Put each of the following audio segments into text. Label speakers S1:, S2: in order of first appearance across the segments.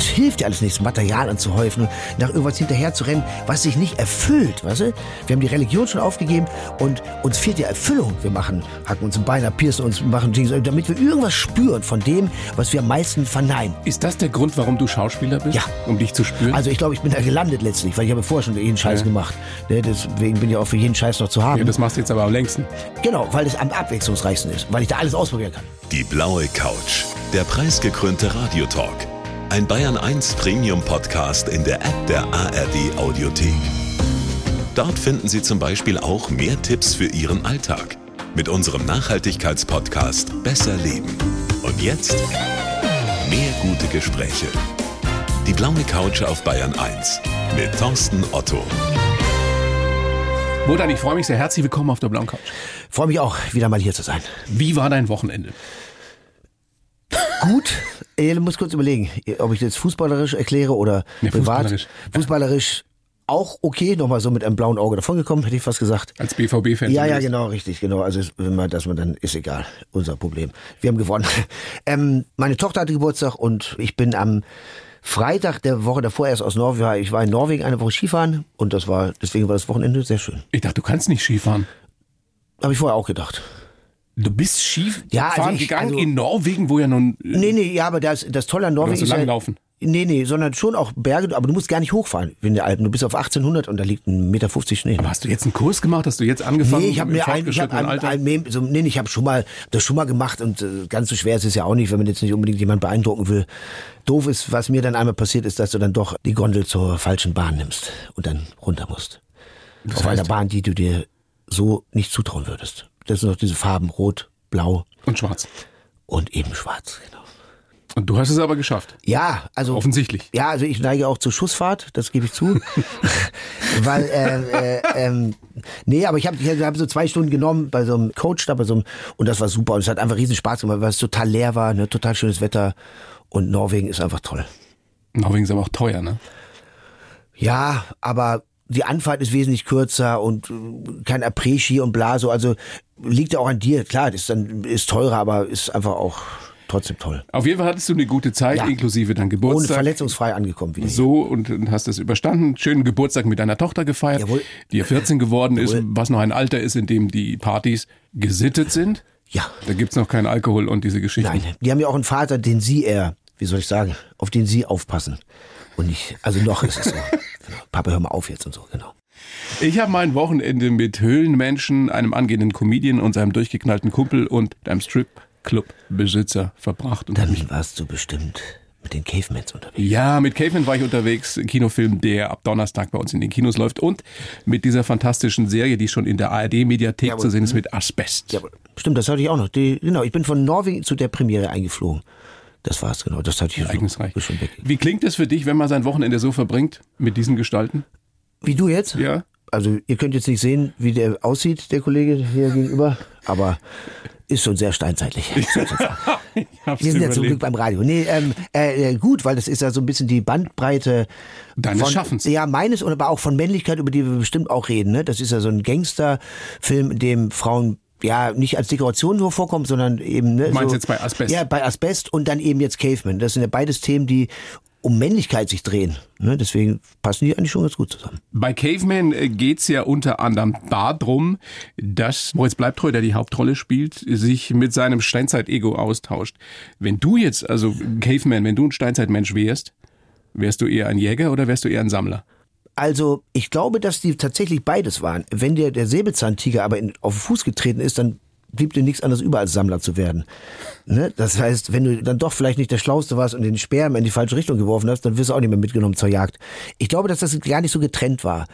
S1: Es hilft ja alles nichts, Material anzuhäufen und nach irgendwas hinterher zu rennen, was sich nicht erfüllt, weißt du? Wir haben die Religion schon aufgegeben und uns fehlt die Erfüllung. Wir machen, hacken uns im Bein, piercen uns, machen Dinge, damit wir irgendwas spüren von dem, was wir am meisten verneinen.
S2: Ist das der Grund, warum du Schauspieler bist?
S1: Ja.
S2: Um dich zu spüren?
S1: Also ich glaube, ich bin da gelandet letztlich, weil ich habe vorher schon jeden Scheiß
S2: Ja.
S1: gemacht. Ne, Deswegen bin ich auch für jeden Scheiß noch zu haben.
S2: ja, das machst du jetzt aber am längsten.
S1: genau, weil es am abwechslungsreichsten ist, weil ich da alles ausprobieren kann.
S3: Die blaue Couch. Der preisgekrönte Radiotalk. Ein Bayern 1 Premium Podcast in der App der ARD Audiothek. Dort finden Sie zum Beispiel auch mehr Tipps für Ihren Alltag. Mit unserem Nachhaltigkeitspodcast Besser Leben. Und jetzt mehr gute Gespräche. Die blaue Couch auf Bayern 1 mit Thorsten Otto.
S2: Wotan, ich freue mich sehr. Herzlich willkommen auf der Blauen Couch.
S1: Freue mich auch, wieder mal hier zu sein.
S2: Wie war dein Wochenende?
S1: Gut, ich muss kurz überlegen, ob ich das fußballerisch erkläre oder
S2: Nee,
S1: privat.
S2: fußballerisch.
S1: Fußballerisch auch okay, nochmal so mit einem blauen Auge davongekommen, hätte ich fast gesagt.
S2: Als BVB-Fan?
S1: Ja, ja, genau, richtig, genau. Also, wenn man, dass man dann, ist egal, unser Problem. Wir haben gewonnen. Ähm, meine Tochter hatte Geburtstag und ich bin am Freitag der Woche davor erst aus Norwegen. Ich war in Norwegen eine Woche Skifahren und das war, deswegen war das Wochenende sehr schön.
S2: Ich dachte, du kannst nicht Skifahren.
S1: Habe ich vorher auch gedacht.
S2: Du bist Skifahren
S1: Ja, also ich-
S2: gegangen
S1: also-
S2: in Norwegen, wo ja nun...
S1: Nee, nee, ja, aber das, das Tolle an Norwegen
S2: du
S1: ist ja,
S2: langlaufen?
S1: Nee, nee, sondern schon auch Berge, aber du musst gar nicht hochfahren in den Alpen. Du bist auf 1800 und da liegt ein Meter 50 Schnee.
S2: Aber hast du jetzt einen Kurs gemacht? Hast du jetzt angefangen?
S1: Nee, ich habe mir ein, ich
S2: fortgeschrittenen
S1: ein, ein, so, nee, ich habe schon mal das schon mal gemacht und äh, ganz so schwer ist es ja auch nicht, wenn man jetzt nicht unbedingt jemand beeindrucken will. Doof ist, was mir dann einmal passiert ist, dass du dann doch die Gondel zur falschen Bahn nimmst und dann runter musst. Auf einer? Bahn, die du dir so nicht zutrauen würdest. Das sind noch diese Farben rot, blau
S2: Und schwarz.
S1: und eben schwarz, genau.
S2: Und du hast es aber geschafft.
S1: Ja, also
S2: Offensichtlich.
S1: Ja, also ich neige auch zur Schussfahrt, das gebe ich zu. Weil, äh, äh, ähm, nee, aber ich habe ich hab so zwei Stunden genommen bei so einem Coach da, bei so einem, und das war super. Und es hat einfach riesen Spaß gemacht, weil es total leer war, ne, total schönes Wetter. Und Norwegen ist einfach toll.
S2: Norwegen ist aber auch teuer, ne?
S1: Ja, aber die Anfahrt ist wesentlich kürzer und äh, kein Après-Ski und bla, so. Also liegt ja auch an dir. Klar, das ist dann, ist teurer, aber ist einfach auch trotzdem toll.
S2: Auf jeden Fall hattest du eine gute Zeit,
S1: Ja.
S2: inklusive dein
S1: Ohne
S2: Geburtstag.
S1: verletzungsfrei angekommen wieder.
S2: so und, und hast es überstanden. Schönen Geburtstag mit deiner Tochter gefeiert,
S1: Jawohl.
S2: die ja 14 geworden ist,
S1: Jawohl.
S2: was noch ein Alter ist, in dem die Partys gesittet sind.
S1: Ja.
S2: Da gibt's noch keinen Alkohol und diese Geschichten.
S1: Nein, die haben ja auch einen Vater, den sie eher, wie soll ich sagen, auf den sie aufpassen. Und nicht, also noch ist es so. genau. Papa, hör mal auf jetzt und so, genau.
S2: Ich habe mein Wochenende mit Höhlenmenschen, einem angehenden Comedian und seinem durchgeknallten Kumpel und einem Stripclub-Besitzer verbracht. Und
S1: Dann warst du bestimmt mit den Cavemans unterwegs.
S2: Ja, mit Caveman war ich unterwegs, Kinofilm, der ab Donnerstag bei uns in den Kinos läuft und mit dieser fantastischen Serie, die schon in der ARD-Mediathek zu sehen ist, mit Asbest.
S1: Ja, stimmt, das hatte ich auch noch. Die, genau, ich bin von Norwegen zu der Premiere eingeflogen. Das war's, genau. Das hatte ich schon,
S2: Ereignisreich.
S1: ist schon weg.
S2: Wie klingt es für dich, wenn man sein Wochenende so verbringt, mit diesen Gestalten?
S1: Wie du jetzt?
S2: Ja.
S1: Also, ihr könnt jetzt nicht sehen, wie der aussieht, der Kollege hier gegenüber, aber ist schon sehr steinzeitlich.
S2: Ich hab's
S1: Wir sind ja zum Glück
S2: überlebt.
S1: beim Radio. Nee, ähm, äh, äh, gut, weil das ist ja so ein bisschen die Bandbreite
S2: Deines
S1: von,
S2: Schaffens.
S1: Ja, meines und aber auch von Männlichkeit, über die wir bestimmt auch reden. Ne? Das ist ja so ein Gangsterfilm, in dem Frauen ja nicht als Dekoration nur vorkommen, sondern eben. Ne,
S2: Du meinst
S1: so,
S2: jetzt bei Asbest?
S1: Ja, bei Asbest und dann eben jetzt Caveman. Das sind ja beides Themen, die um Männlichkeit sich drehen. Ne? Deswegen passen die eigentlich schon ganz gut zusammen.
S2: Bei Caveman äh, geht's ja unter anderem darum, dass Moritz Bleibtreu, der die Hauptrolle spielt, sich mit seinem Steinzeit-Ego austauscht. Wenn du jetzt, also Caveman, wenn du ein Steinzeitmensch wärst, wärst du eher ein Jäger oder wärst du eher ein Sammler?
S1: Also, ich glaube, dass die tatsächlich beides waren. Wenn dir der Säbelzahntiger aber in, auf den Fuß getreten ist, dann blieb dir nichts anderes über, als Sammler zu werden. Ne? Das heißt, wenn du dann doch vielleicht nicht der Schlauste warst und den Speer in die falsche Richtung geworfen hast, dann wirst du auch nicht mehr mitgenommen zur Jagd. Ich glaube, dass das gar nicht so getrennt war.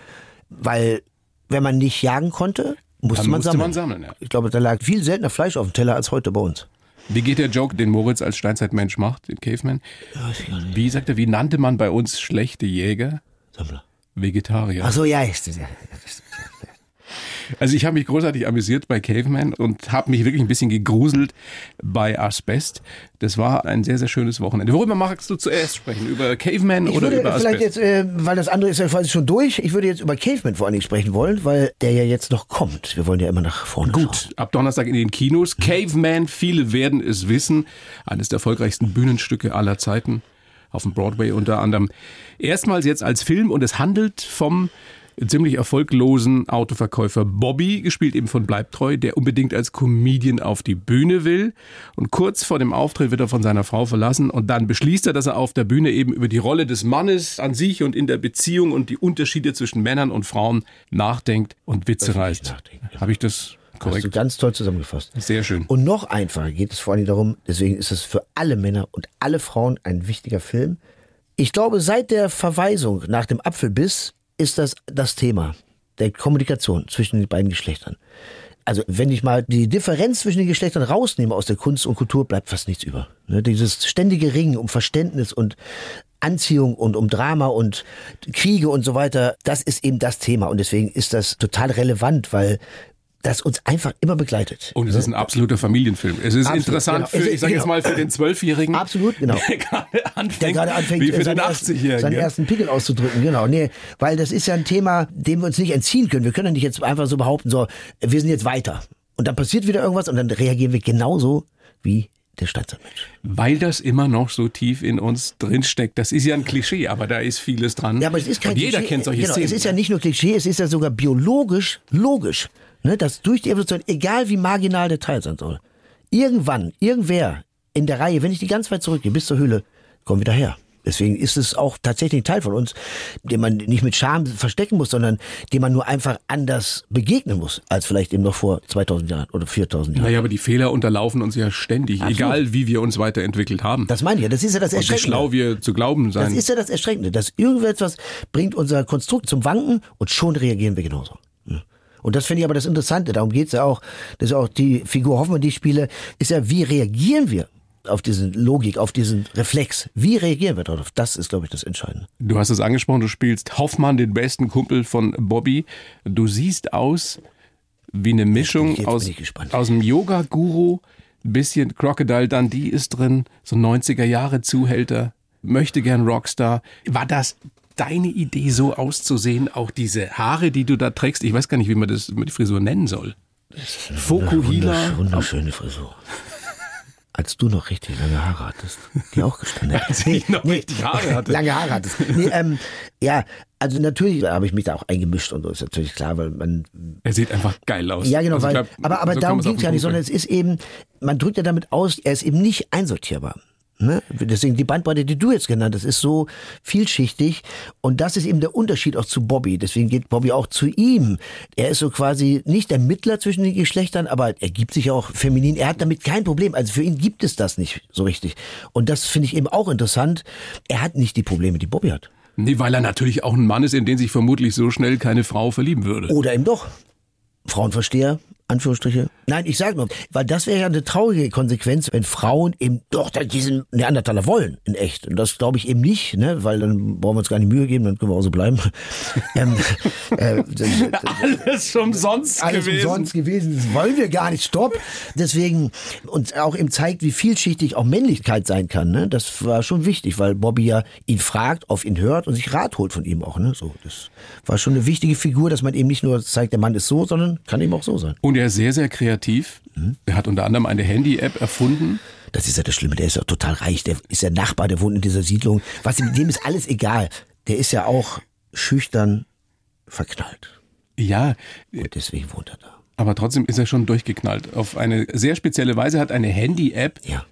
S1: Weil, wenn man nicht jagen konnte, musste,
S2: Dann
S1: man,
S2: musste
S1: sammeln.
S2: man sammeln, ja.
S1: Ich glaube, da lag viel seltener Fleisch auf dem Teller als heute bei uns.
S2: Wie geht der Joke, den Moritz als Steinzeitmensch macht, den Caveman? Wie sagt er, wie nannte man bei uns schlechte Jäger?
S1: Sammler.
S2: Vegetarier.
S1: Ach so, ja, ist das ja.
S2: Also ich habe mich großartig amüsiert bei Caveman und habe mich wirklich ein bisschen gegruselt bei Asbest. Das war ein sehr, sehr schönes Wochenende. Worüber magst du zuerst sprechen? Über Caveman
S1: Ich
S2: oder
S1: würde
S2: über Asbest?
S1: vielleicht jetzt, äh, weil das andere ist ja quasi schon durch, ich würde jetzt über Caveman vor allen Dingen sprechen wollen, weil der ja jetzt noch kommt. Wir wollen ja immer nach vorne schauen.
S2: Gut, ab Donnerstag in den Kinos. Caveman, viele werden es wissen. Eines der erfolgreichsten Bühnenstücke aller Zeiten. Auf dem Broadway unter anderem. Erstmals jetzt als Film und es handelt vom ziemlich erfolglosen Autoverkäufer Bobby, gespielt eben von Bleibtreu, der unbedingt als Comedian auf die Bühne will. Und kurz vor dem Auftritt wird er von seiner Frau verlassen und dann beschließt er, dass er auf der Bühne eben über die Rolle des Mannes an sich und in der Beziehung und die Unterschiede zwischen Männern und Frauen nachdenkt und Witze reißt. Habe ich das korrekt?
S1: Hast du ganz toll zusammengefasst.
S2: Sehr schön.
S1: Und noch einfacher geht es vor allem darum, deswegen ist es für alle Männer und alle Frauen ein wichtiger Film. Ich glaube, seit der Verweisung nach dem Apfelbiss ist das das Thema der Kommunikation zwischen den beiden Geschlechtern. Also wenn ich mal die Differenz zwischen den Geschlechtern rausnehme aus der Kunst und Kultur, bleibt fast nichts über. Ne, dieses ständige Ringen um Verständnis und Anziehung und um Drama und Kriege und so weiter, das ist eben das Thema. Und deswegen ist das total relevant, weil das uns einfach immer begleitet.
S2: Und es ist ein absoluter Familienfilm. Es ist
S1: Absolut,
S2: interessant
S1: genau.
S2: für, ich sage jetzt mal, für den Zwölfjährigen.
S1: Absolut, genau.
S2: Der gerade anfängt,
S1: der gerade anfängt,
S2: wie für
S1: seinen,
S2: den
S1: ersten,
S2: 80-Jährigen.
S1: seinen ersten Pickel auszudrücken, genau. Nee, weil das ist ja ein Thema, dem wir uns nicht entziehen können. Wir können ja nicht jetzt einfach so behaupten, so, wir sind jetzt weiter. Und dann passiert wieder irgendwas und dann reagieren wir genauso wie der Stadtmensch.
S2: Weil das immer noch so tief in uns drinsteckt. Das ist ja ein Klischee, aber da ist vieles dran.
S1: Ja, aber es ist kein
S2: Und jeder
S1: Klischee.
S2: kennt solche
S1: genau,
S2: Szenen.
S1: Es ist ja nicht nur Klischee, es ist ja sogar biologisch logisch, ne, dass durch die Evolution, egal wie marginal der Teil sein soll, irgendwann, irgendwer in der Reihe, wenn ich die ganz weit zurückgehe, bis zur Höhle, kommt wieder her. Deswegen ist es auch tatsächlich ein Teil von uns, den man nicht mit Scham verstecken muss, sondern dem man nur einfach anders begegnen muss, als vielleicht eben noch vor 2000 Jahren oder 4000 Jahren.
S2: Naja, aber die Fehler unterlaufen uns ja ständig,
S1: Absolut.
S2: egal wie wir uns weiterentwickelt haben.
S1: Das meine ich ja, das ist ja das
S2: und wie
S1: Erschreckende.
S2: schlau wir zu glauben sein.
S1: Das ist ja das Erschreckende, dass irgendetwas bringt unser Konstrukt zum Wanken und schon reagieren wir genauso. Und das finde ich aber das Interessante, darum geht's ja auch, das ist auch die Figur Hoffmann, die ich spiele, ist ja, wie reagieren wir auf diese Logik, auf diesen Reflex? Wie reagieren wir darauf? Das ist, glaube ich, das Entscheidende.
S2: Du hast es angesprochen, du spielst Hoffmann, den besten Kumpel von Bobby. Du siehst aus wie eine Mischung
S1: jetzt
S2: aus, aus dem Yoga-Guru, ein bisschen Crocodile Dundee ist drin, so ein 90er-Jahre-Zuhälter, möchte gern Rockstar. War das deine Idee, so auszusehen? Auch diese Haare, die du da trägst, ich weiß gar nicht, wie man das mit Frisur nennen soll. Fokuhila.
S1: Wundersch- Wunderschöne Frisur. Als du noch richtig lange Haare hattest, die auch gestanden hat.
S2: Als ich noch richtig Haare hatte.
S1: Lange Haare hattest. Nee, ähm, ja, also natürlich habe ich mich da auch eingemischt und so ist natürlich klar, weil man
S2: Er sieht einfach geil aus.
S1: Ja, genau,
S2: Also
S1: weil,
S2: glaub,
S1: aber, aber
S2: so
S1: darum ging es ja nicht, sondern es ist eben, man drückt ja damit aus, er ist eben nicht einsortierbar. Ne? Deswegen die Bandbreite, die du jetzt genannt hast, ist so vielschichtig und das ist eben der Unterschied auch zu Bobby. Deswegen geht Bobby auch zu ihm. Er ist so quasi nicht der Mittler zwischen den Geschlechtern, aber er gibt sich auch feminin. Er hat damit kein Problem. Also für ihn gibt es das nicht so richtig. Und das finde ich eben auch interessant. Er hat nicht die Probleme, die Bobby hat.
S2: Nee, weil er natürlich auch ein Mann ist, in den sich vermutlich so schnell keine Frau verlieben würde.
S1: Oder eben doch. Frauenversteher, Anführungsstriche. Nein, ich sage nur, weil das wäre ja eine traurige Konsequenz, wenn Frauen eben doch diesen Neandertaler wollen, in echt. Und das glaube ich eben nicht, ne? weil dann brauchen wir uns gar nicht Mühe geben, dann können wir auch so bleiben. ähm, äh,
S2: Alles umsonst
S1: alles
S2: gewesen.
S1: umsonst gewesen, das wollen wir gar nicht, stopp. Deswegen, und auch eben zeigt, wie vielschichtig auch Männlichkeit sein kann. Ne? Das war schon wichtig, weil Bobby ja ihn fragt, auf ihn hört und sich Rat holt von ihm auch. Ne? So, das war schon eine wichtige Figur, dass man eben nicht nur zeigt, der Mann ist so, sondern kann eben auch so sein.
S2: Und er ist sehr, sehr kreativ.
S1: Mhm.
S2: Er hat unter anderem eine Handy-App erfunden.
S1: Das ist ja das Schlimme, der ist ja total reich, der ist ja Nachbar, der wohnt in dieser Siedlung. Was dem ist alles egal. Der ist ja auch schüchtern verknallt.
S2: Ja,
S1: Und deswegen wohnt er da.
S2: aber trotzdem ist er schon durchgeknallt. Auf eine sehr spezielle Weise hat eine Handy-App
S1: Ja,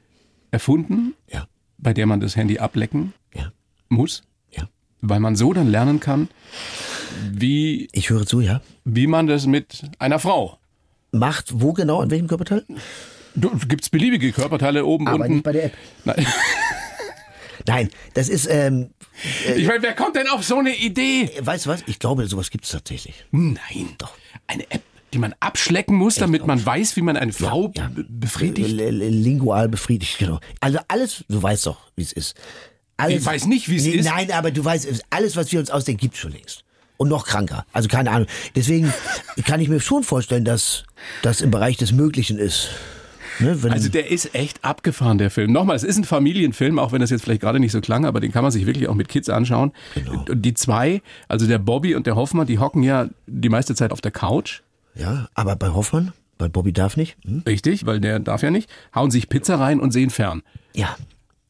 S2: erfunden,
S1: ja,
S2: bei der man das Handy ablecken
S1: ja,
S2: muss, weil man so dann lernen kann, wie,
S1: Ich höre zu, ja.
S2: wie man das mit einer Frau.
S1: Macht wo genau, an welchem Körperteil?
S2: Du, gibt's beliebige Körperteile oben,
S1: Aber
S2: unten.
S1: nicht bei der App.
S2: Nein.
S1: Nein, das ist, ähm,
S2: Ich meine, wer kommt denn auf so eine Idee?
S1: weißt du was? Ich glaube, sowas gibt es tatsächlich.
S2: Nein, doch. Eine App, die man abschlecken muss, damit man weiß, wie man eine Frau
S1: Ja.
S2: b- befriedigt.
S1: Lingual befriedigt, genau. Also alles, du weißt doch, wie es ist. Alles,
S2: Ich weiß nicht, wie es
S1: Nee,
S2: ist.
S1: Nein, aber du weißt, alles, was wir uns ausdenken, gibt's schon längst. Und noch kranker. Also keine Ahnung. Deswegen kann ich mir schon vorstellen, dass das im Bereich des Möglichen ist. Ne,
S2: Also der ist echt abgefahren, der Film. Nochmal, es ist ein Familienfilm, auch wenn das jetzt vielleicht gerade nicht so klang, aber den kann man sich wirklich auch mit Kids anschauen.
S1: Genau.
S2: Und die zwei, also der Bobby und der Hoffmann, die hocken ja die meiste Zeit auf der Couch.
S1: ja, aber bei Hoffmann, bei Bobby darf nicht. Hm?
S2: Richtig, weil der darf ja nicht. Hauen sich Pizza rein und sehen fern.
S1: Ja,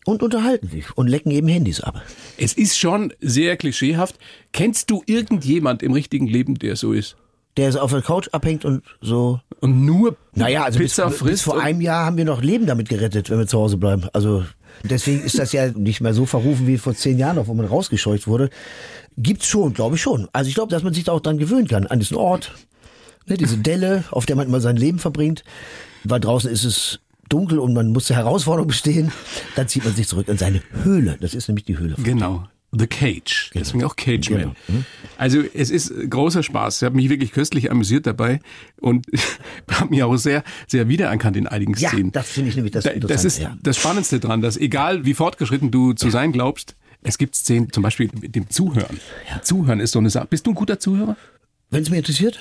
S1: und unterhalten sich und lecken eben Handys ab.
S2: Es ist schon sehr klischeehaft. Kennst du irgendjemand im richtigen Leben, der so ist?
S1: Der so auf der Couch abhängt und so.
S2: Und nur
S1: Naja, also bis,
S2: Pizza
S1: bis
S2: frisst
S1: vor
S2: und-
S1: einem Jahr haben wir noch Leben damit gerettet, wenn wir zu Hause bleiben. Also deswegen ist das ja nicht mehr so verrufen wie vor zehn Jahren noch, wo man rausgescheucht wurde. Gibt's schon, glaube ich schon. Also ich glaube, dass man sich da auch dran gewöhnen kann, an diesen Ort. Ne, diese Delle, auf der man immer sein Leben verbringt. Weil draußen ist es dunkel und man muss der Herausforderung bestehen. Dann zieht man sich zurück in seine Höhle. Das ist nämlich die Höhle.
S2: Genau. The Cage. Deswegen auch Cage
S1: Genau.
S2: Man. Also es ist großer Spaß. Ich habe mich wirklich köstlich amüsiert dabei und habe mich auch sehr, sehr wiedererkannt in einigen
S1: Ja,
S2: Szenen.
S1: das finde ich nämlich das
S2: Da- das ist
S1: ja.
S2: das Spannendste dran, dass egal wie fortgeschritten du zu sein glaubst, es gibt Szenen, zum Beispiel mit dem Zuhören. Zuhören ist so eine Sache. Bist du ein guter Zuhörer?
S1: Wenn es mir interessiert?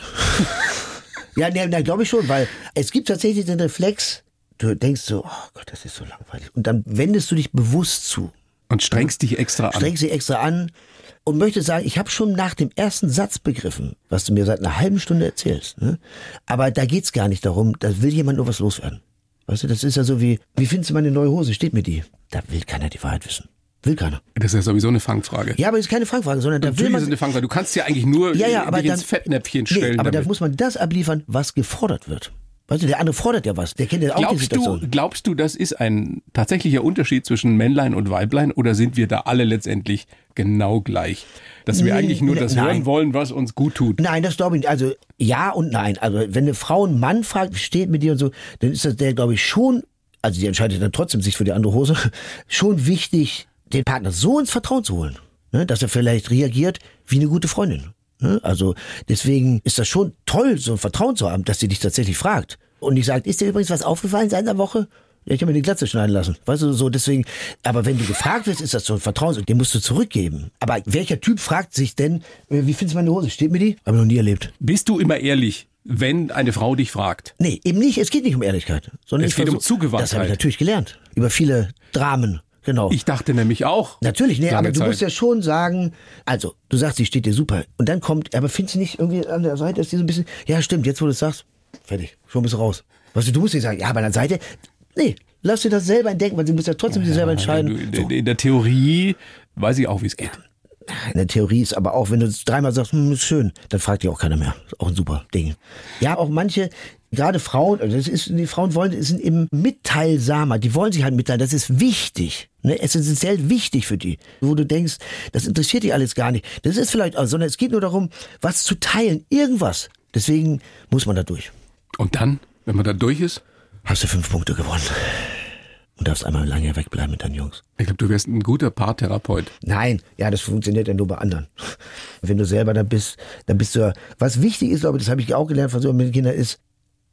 S1: ja, ne, na, glaube ich schon, weil es gibt tatsächlich den Reflex, du denkst so, oh Gott, das ist so langweilig. Und dann wendest du dich bewusst zu,
S2: Und strengst dich extra an.
S1: strengst dich extra an und möchtest sagen, ich habe schon nach dem ersten Satz begriffen, was du mir seit einer halben Stunde erzählst. Ne? Aber da geht's gar nicht darum, da will jemand nur was loswerden. Weißt du, das ist ja so wie, wie findest du meine neue Hose? Steht mir die? Da will keiner die Wahrheit wissen. Will keiner.
S2: Das ist ja sowieso eine Fangfrage.
S1: Ja, aber es ist keine Fangfrage, sondern da will
S2: Natürlich ist
S1: man...
S2: es eine Fangfrage. Du kannst ja eigentlich nur
S1: Ja, ja,
S2: äh,
S1: aber dann,
S2: ins Fettnäpfchen stellen.
S1: Nee, aber da
S2: damit.
S1: muss man das abliefern, was gefordert wird. Weißt du, der andere fordert ja was. Der kennt ja auch die
S2: Glaubst
S1: Situation.
S2: du, glaubst du, das ist ein tatsächlicher Unterschied zwischen Männlein und Weiblein oder sind wir da alle letztendlich genau gleich? Dass wir
S1: Nee,
S2: eigentlich nur das
S1: nein.
S2: hören wollen, was uns gut tut.
S1: Nein, das glaube ich nicht. Also ja und nein. Also wenn eine Frau einen Mann fragt, wie steht mit dir und so, dann ist das der, glaube ich, schon, also die entscheidet dann trotzdem sich für die andere Hose, schon wichtig, den Partner so ins Vertrauen zu holen, ne, dass er vielleicht reagiert wie eine gute Freundin. Ne? Also deswegen ist das schon toll, so ein Vertrauen zu haben, dass sie dich tatsächlich fragt. Und nicht sagt, ist dir übrigens was aufgefallen seit einer Woche? Ja, ich habe mir die Glatze schneiden lassen. Weißt du, so deswegen. Aber wenn du gefragt wirst, ist das so ein Vertrauen, den musst du zurückgeben. Aber welcher Typ fragt sich denn, äh, wie findest du meine Hose? Steht mir die? Habe ich noch nie erlebt.
S2: Bist du immer ehrlich, wenn eine Frau dich fragt?
S1: Nee, eben nicht. Es geht nicht um Ehrlichkeit. Sondern
S2: Es geht um Zugewandtheit.
S1: Das habe ich natürlich gelernt. Über viele Dramen. Genau.
S2: Ich dachte nämlich auch.
S1: Natürlich, nee, aber du
S2: Zeit.
S1: musst ja schon sagen, also, du sagst, sie steht dir super. Und dann kommt, aber findest du nicht irgendwie an der Seite, ist die so ein bisschen, ja, stimmt, jetzt wo du es sagst, fertig, schon bist du raus. Weißt du, du musst nicht sagen, ja, aber an der Seite, nee, lass dir das selber entdecken, weil du musst ja trotzdem dir selber
S2: Du,
S1: entscheiden.
S2: in, der Theorie weiß ich auch, wie es geht.
S1: In der Theorie ist aber auch, wenn du dreimal sagst, hm, ist schön, dann fragt dich auch keiner mehr. Ist auch ein super Ding. Ja, auch manche, gerade Frauen, also das ist, die Frauen wollen, sind eben mitteilsamer, die wollen sich halt mitteilen, das ist wichtig. Ne? Es ist essentiell wichtig für die. Wo du denkst, das interessiert die alles gar nicht. Das ist vielleicht, auch, sondern es geht nur darum, was zu teilen, irgendwas. Deswegen muss man da durch.
S2: Und dann, wenn man da durch ist,
S1: Hast du fünf Punkte gewonnen. Und darfst einmal lange wegbleiben mit deinen Jungs.
S2: ich glaube, du wärst ein guter Paartherapeut.
S1: Nein, ja, das funktioniert ja nur bei anderen. Wenn du selber dann bist, dann bist du ja. Was wichtig ist, glaube ich, das habe ich auch gelernt von so mit den Kindern, ist,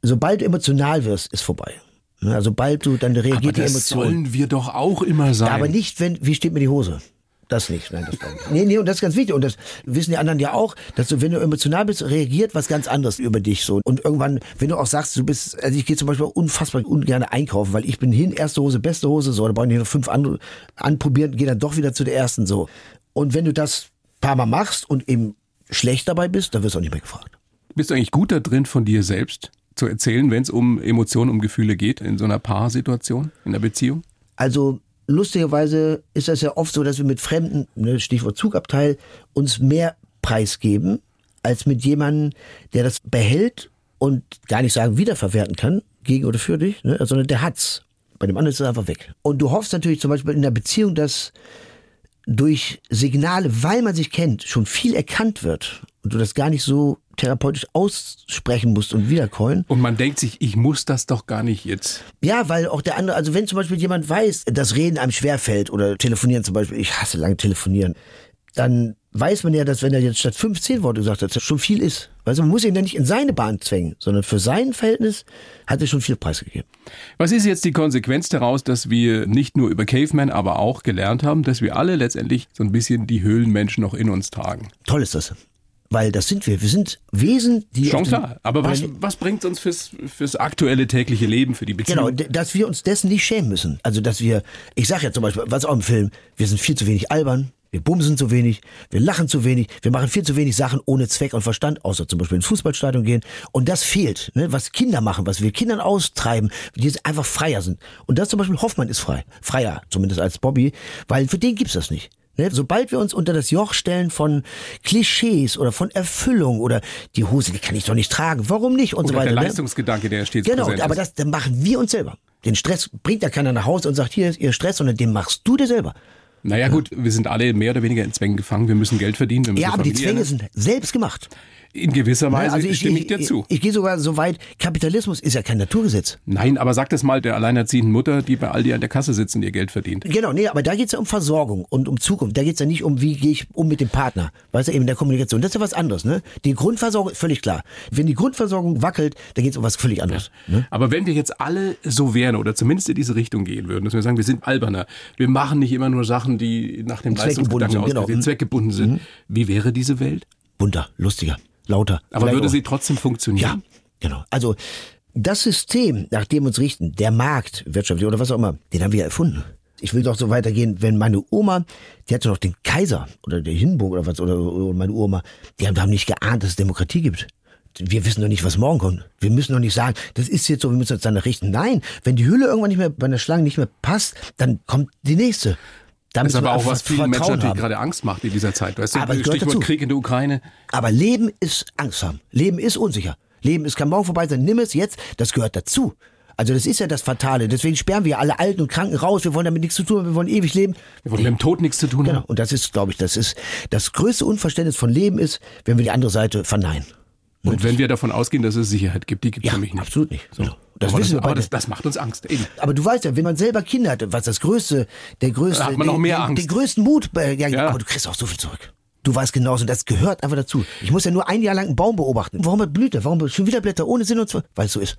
S1: sobald du emotional wirst, ist vorbei. Ne, Also sobald du, dann
S2: Aber
S1: reagiert die
S2: das
S1: Emotion.
S2: sollen wir doch auch immer sein.
S1: Ja, aber nicht, wenn, wie steht mir die Hose? Das nicht, nein, das glaube ich. Nee, nee, und das ist ganz wichtig. Und das wissen die anderen ja auch, dass du, wenn du emotional bist, reagiert was ganz anderes über dich so. Und irgendwann, wenn du auch sagst, du bist, also ich gehe zum Beispiel unfassbar ungern einkaufen, weil ich bin hin, erste Hose, beste Hose, so, da brauche ich noch fünf andere anprobieren, gehe dann doch wieder zu der ersten, so. Und wenn du das ein paar Mal machst und eben schlecht dabei bist, dann wirst du auch nicht mehr gefragt.
S2: Bist du eigentlich gut da drin, von dir selbst zu erzählen, wenn es um Emotionen, um Gefühle geht, in so einer Paarsituation, in einer Beziehung?
S1: Also lustigerweise ist das ja oft so, dass wir mit Fremden, ne, Stichwort Zugabteil, uns mehr preisgeben, als mit jemandem, der das behält und gar nicht sagen, wiederverwerten kann, gegen oder für dich, ne, sondern der hat's. Bei dem anderen ist es einfach weg. Und du hoffst natürlich zum Beispiel in der Beziehung, dass durch Signale, weil man sich kennt, schon viel erkannt wird und du das gar nicht so therapeutisch aussprechen musst und wiederkäuen.
S2: Und man denkt sich, ich muss das doch gar nicht jetzt.
S1: Ja, weil auch der andere, also wenn zum Beispiel jemand weiß, dass Reden einem schwerfällt oder telefonieren zum Beispiel, ich hasse lange telefonieren, dann weiß man ja, dass wenn er jetzt statt 15 Worte gesagt hat, das schon viel ist. Also man muss ihn ja nicht in seine Bahn zwängen, sondern für sein Verhältnis hat er schon viel preisgegeben.
S2: Was ist jetzt die Konsequenz daraus, dass wir nicht nur über Caveman, aber auch gelernt haben, dass wir alle letztendlich so ein bisschen die Höhlenmenschen noch in uns tragen?
S1: Toll ist das. Weil das sind wir. Wir sind Wesen, die.
S2: Schon klar. Aber was, was bringt uns fürs, fürs aktuelle tägliche Leben, für die Beziehung?
S1: Genau, dass wir uns dessen nicht schämen müssen. Also, dass wir, ich sag ja zum Beispiel, was auch im Film, wir sind viel zu wenig albern, Wir bumsen zu wenig, wir lachen zu wenig, wir machen viel zu wenig Sachen ohne Zweck und Verstand, außer zum Beispiel ins Fußballstadion gehen. Und das fehlt, ne? was Kinder machen, was wir Kindern austreiben, die einfach freier sind. Und das zum Beispiel Hoffmann ist frei, freier, zumindest als Bobby, weil für den gibt's das nicht. Ne? Sobald wir uns unter das Joch stellen von Klischees oder von Erfüllung oder die Hose, die kann ich doch nicht tragen, warum nicht und
S2: Oder
S1: so weiter.
S2: der
S1: ne?
S2: Leistungsgedanke, der stets
S1: Genau, aber das dann machen wir uns selber. Den Stress bringt ja keiner nach Hause und sagt, hier ist ihr Stress, sondern den machst du dir selber.
S2: Naja gut, wir sind alle mehr oder weniger in Zwängen gefangen. Wir müssen Geld verdienen. Wir müssen
S1: Ja, aber die
S2: Familie
S1: Zwänge sind selbst gemacht.
S2: In gewisser Weise
S1: also
S2: stimme ich, dir zu.
S1: Ich, ich gehe sogar so weit, Kapitalismus ist ja kein Naturgesetz.
S2: Nein, aber sag das mal der alleinerziehenden Mutter, die bei Aldi an der Kasse sitzt und ihr Geld verdient.
S1: Genau, nee, aber da geht's ja um Versorgung und um Zukunft. Da geht's ja nicht um, wie gehe ich um mit dem Partner. Weißt du, eben in der Kommunikation. Das ist ja was anderes, ne? Die Grundversorgung ist völlig klar. Wenn die Grundversorgung wackelt, dann geht's um was völlig anderes. Ne?
S2: Aber wenn wir jetzt alle so wären oder zumindest in diese Richtung gehen würden, dass wir sagen, wir sind alberner, wir machen nicht immer nur Sachen, die nach dem
S1: Zweckgebunden
S2: Leistungsgedanken
S1: sind, genau.
S2: ausgerichtet, zweckgebunden sind. Wie wäre diese Welt?
S1: Bunter, lustiger, lauter.
S2: Aber
S1: Vielleicht
S2: würde
S1: auch-
S2: sie trotzdem funktionieren?
S1: Ja, genau. Also das System, nach dem wir uns richten, der Markt, wirtschaftlich oder was auch immer, den haben wir erfunden. Ich will doch so weitergehen, wenn meine Oma, die hatte doch den Kaiser oder der Hindenburg oder was, oder, oder meine Oma, die haben, haben nicht geahnt, dass es Demokratie gibt. Wir wissen doch nicht, was morgen kommt. Wir müssen doch nicht sagen, das ist jetzt so, wir müssen uns danach richten. Nein, wenn die Hülle irgendwann nicht mehr bei einer Schlange nicht mehr passt, dann kommt die nächste. Da
S2: Das ist aber auch was vielen Menschen natürlich
S1: haben.
S2: gerade Angst macht in dieser Zeit. Weißt du,
S1: Aber
S2: Stichwort
S1: dazu.
S2: Krieg in der Ukraine.
S1: Aber Leben ist Angst haben. Leben ist unsicher. Leben ist kann morgen vorbei sein. Nimm es jetzt. Das gehört dazu. Also das ist ja das Fatale. Deswegen sperren wir alle Alten und Kranken raus. Wir wollen damit nichts zu tun haben. Wir wollen ewig leben.
S2: Wir wollen mit dem Tod nichts zu tun
S1: Genau.
S2: haben.
S1: Und das ist, glaube ich, das ist das größte Unverständnis von Leben ist, wenn wir die andere Seite verneinen.
S2: Und wenn wir davon ausgehen, dass es Sicherheit gibt, die gibt es
S1: Ja,
S2: für mich nicht.
S1: absolut nicht. Genau. Das
S2: aber
S1: wissen
S2: das,
S1: wir
S2: aber das, das macht uns Angst. Eben.
S1: Aber du weißt ja, wenn man selber Kinder hat, was das größte, der größte,
S2: hat man noch mehr
S1: den,
S2: Angst.
S1: den größten Mut, ja,
S2: Ja.
S1: aber du kriegst auch so viel zurück. Du weißt genauso, das gehört einfach dazu. Ich muss ja nur ein Jahr lang einen Baum beobachten. Warum hat Blüte? Warum schon wieder Blätter ohne Sinn und Zweck? Weil es so ist.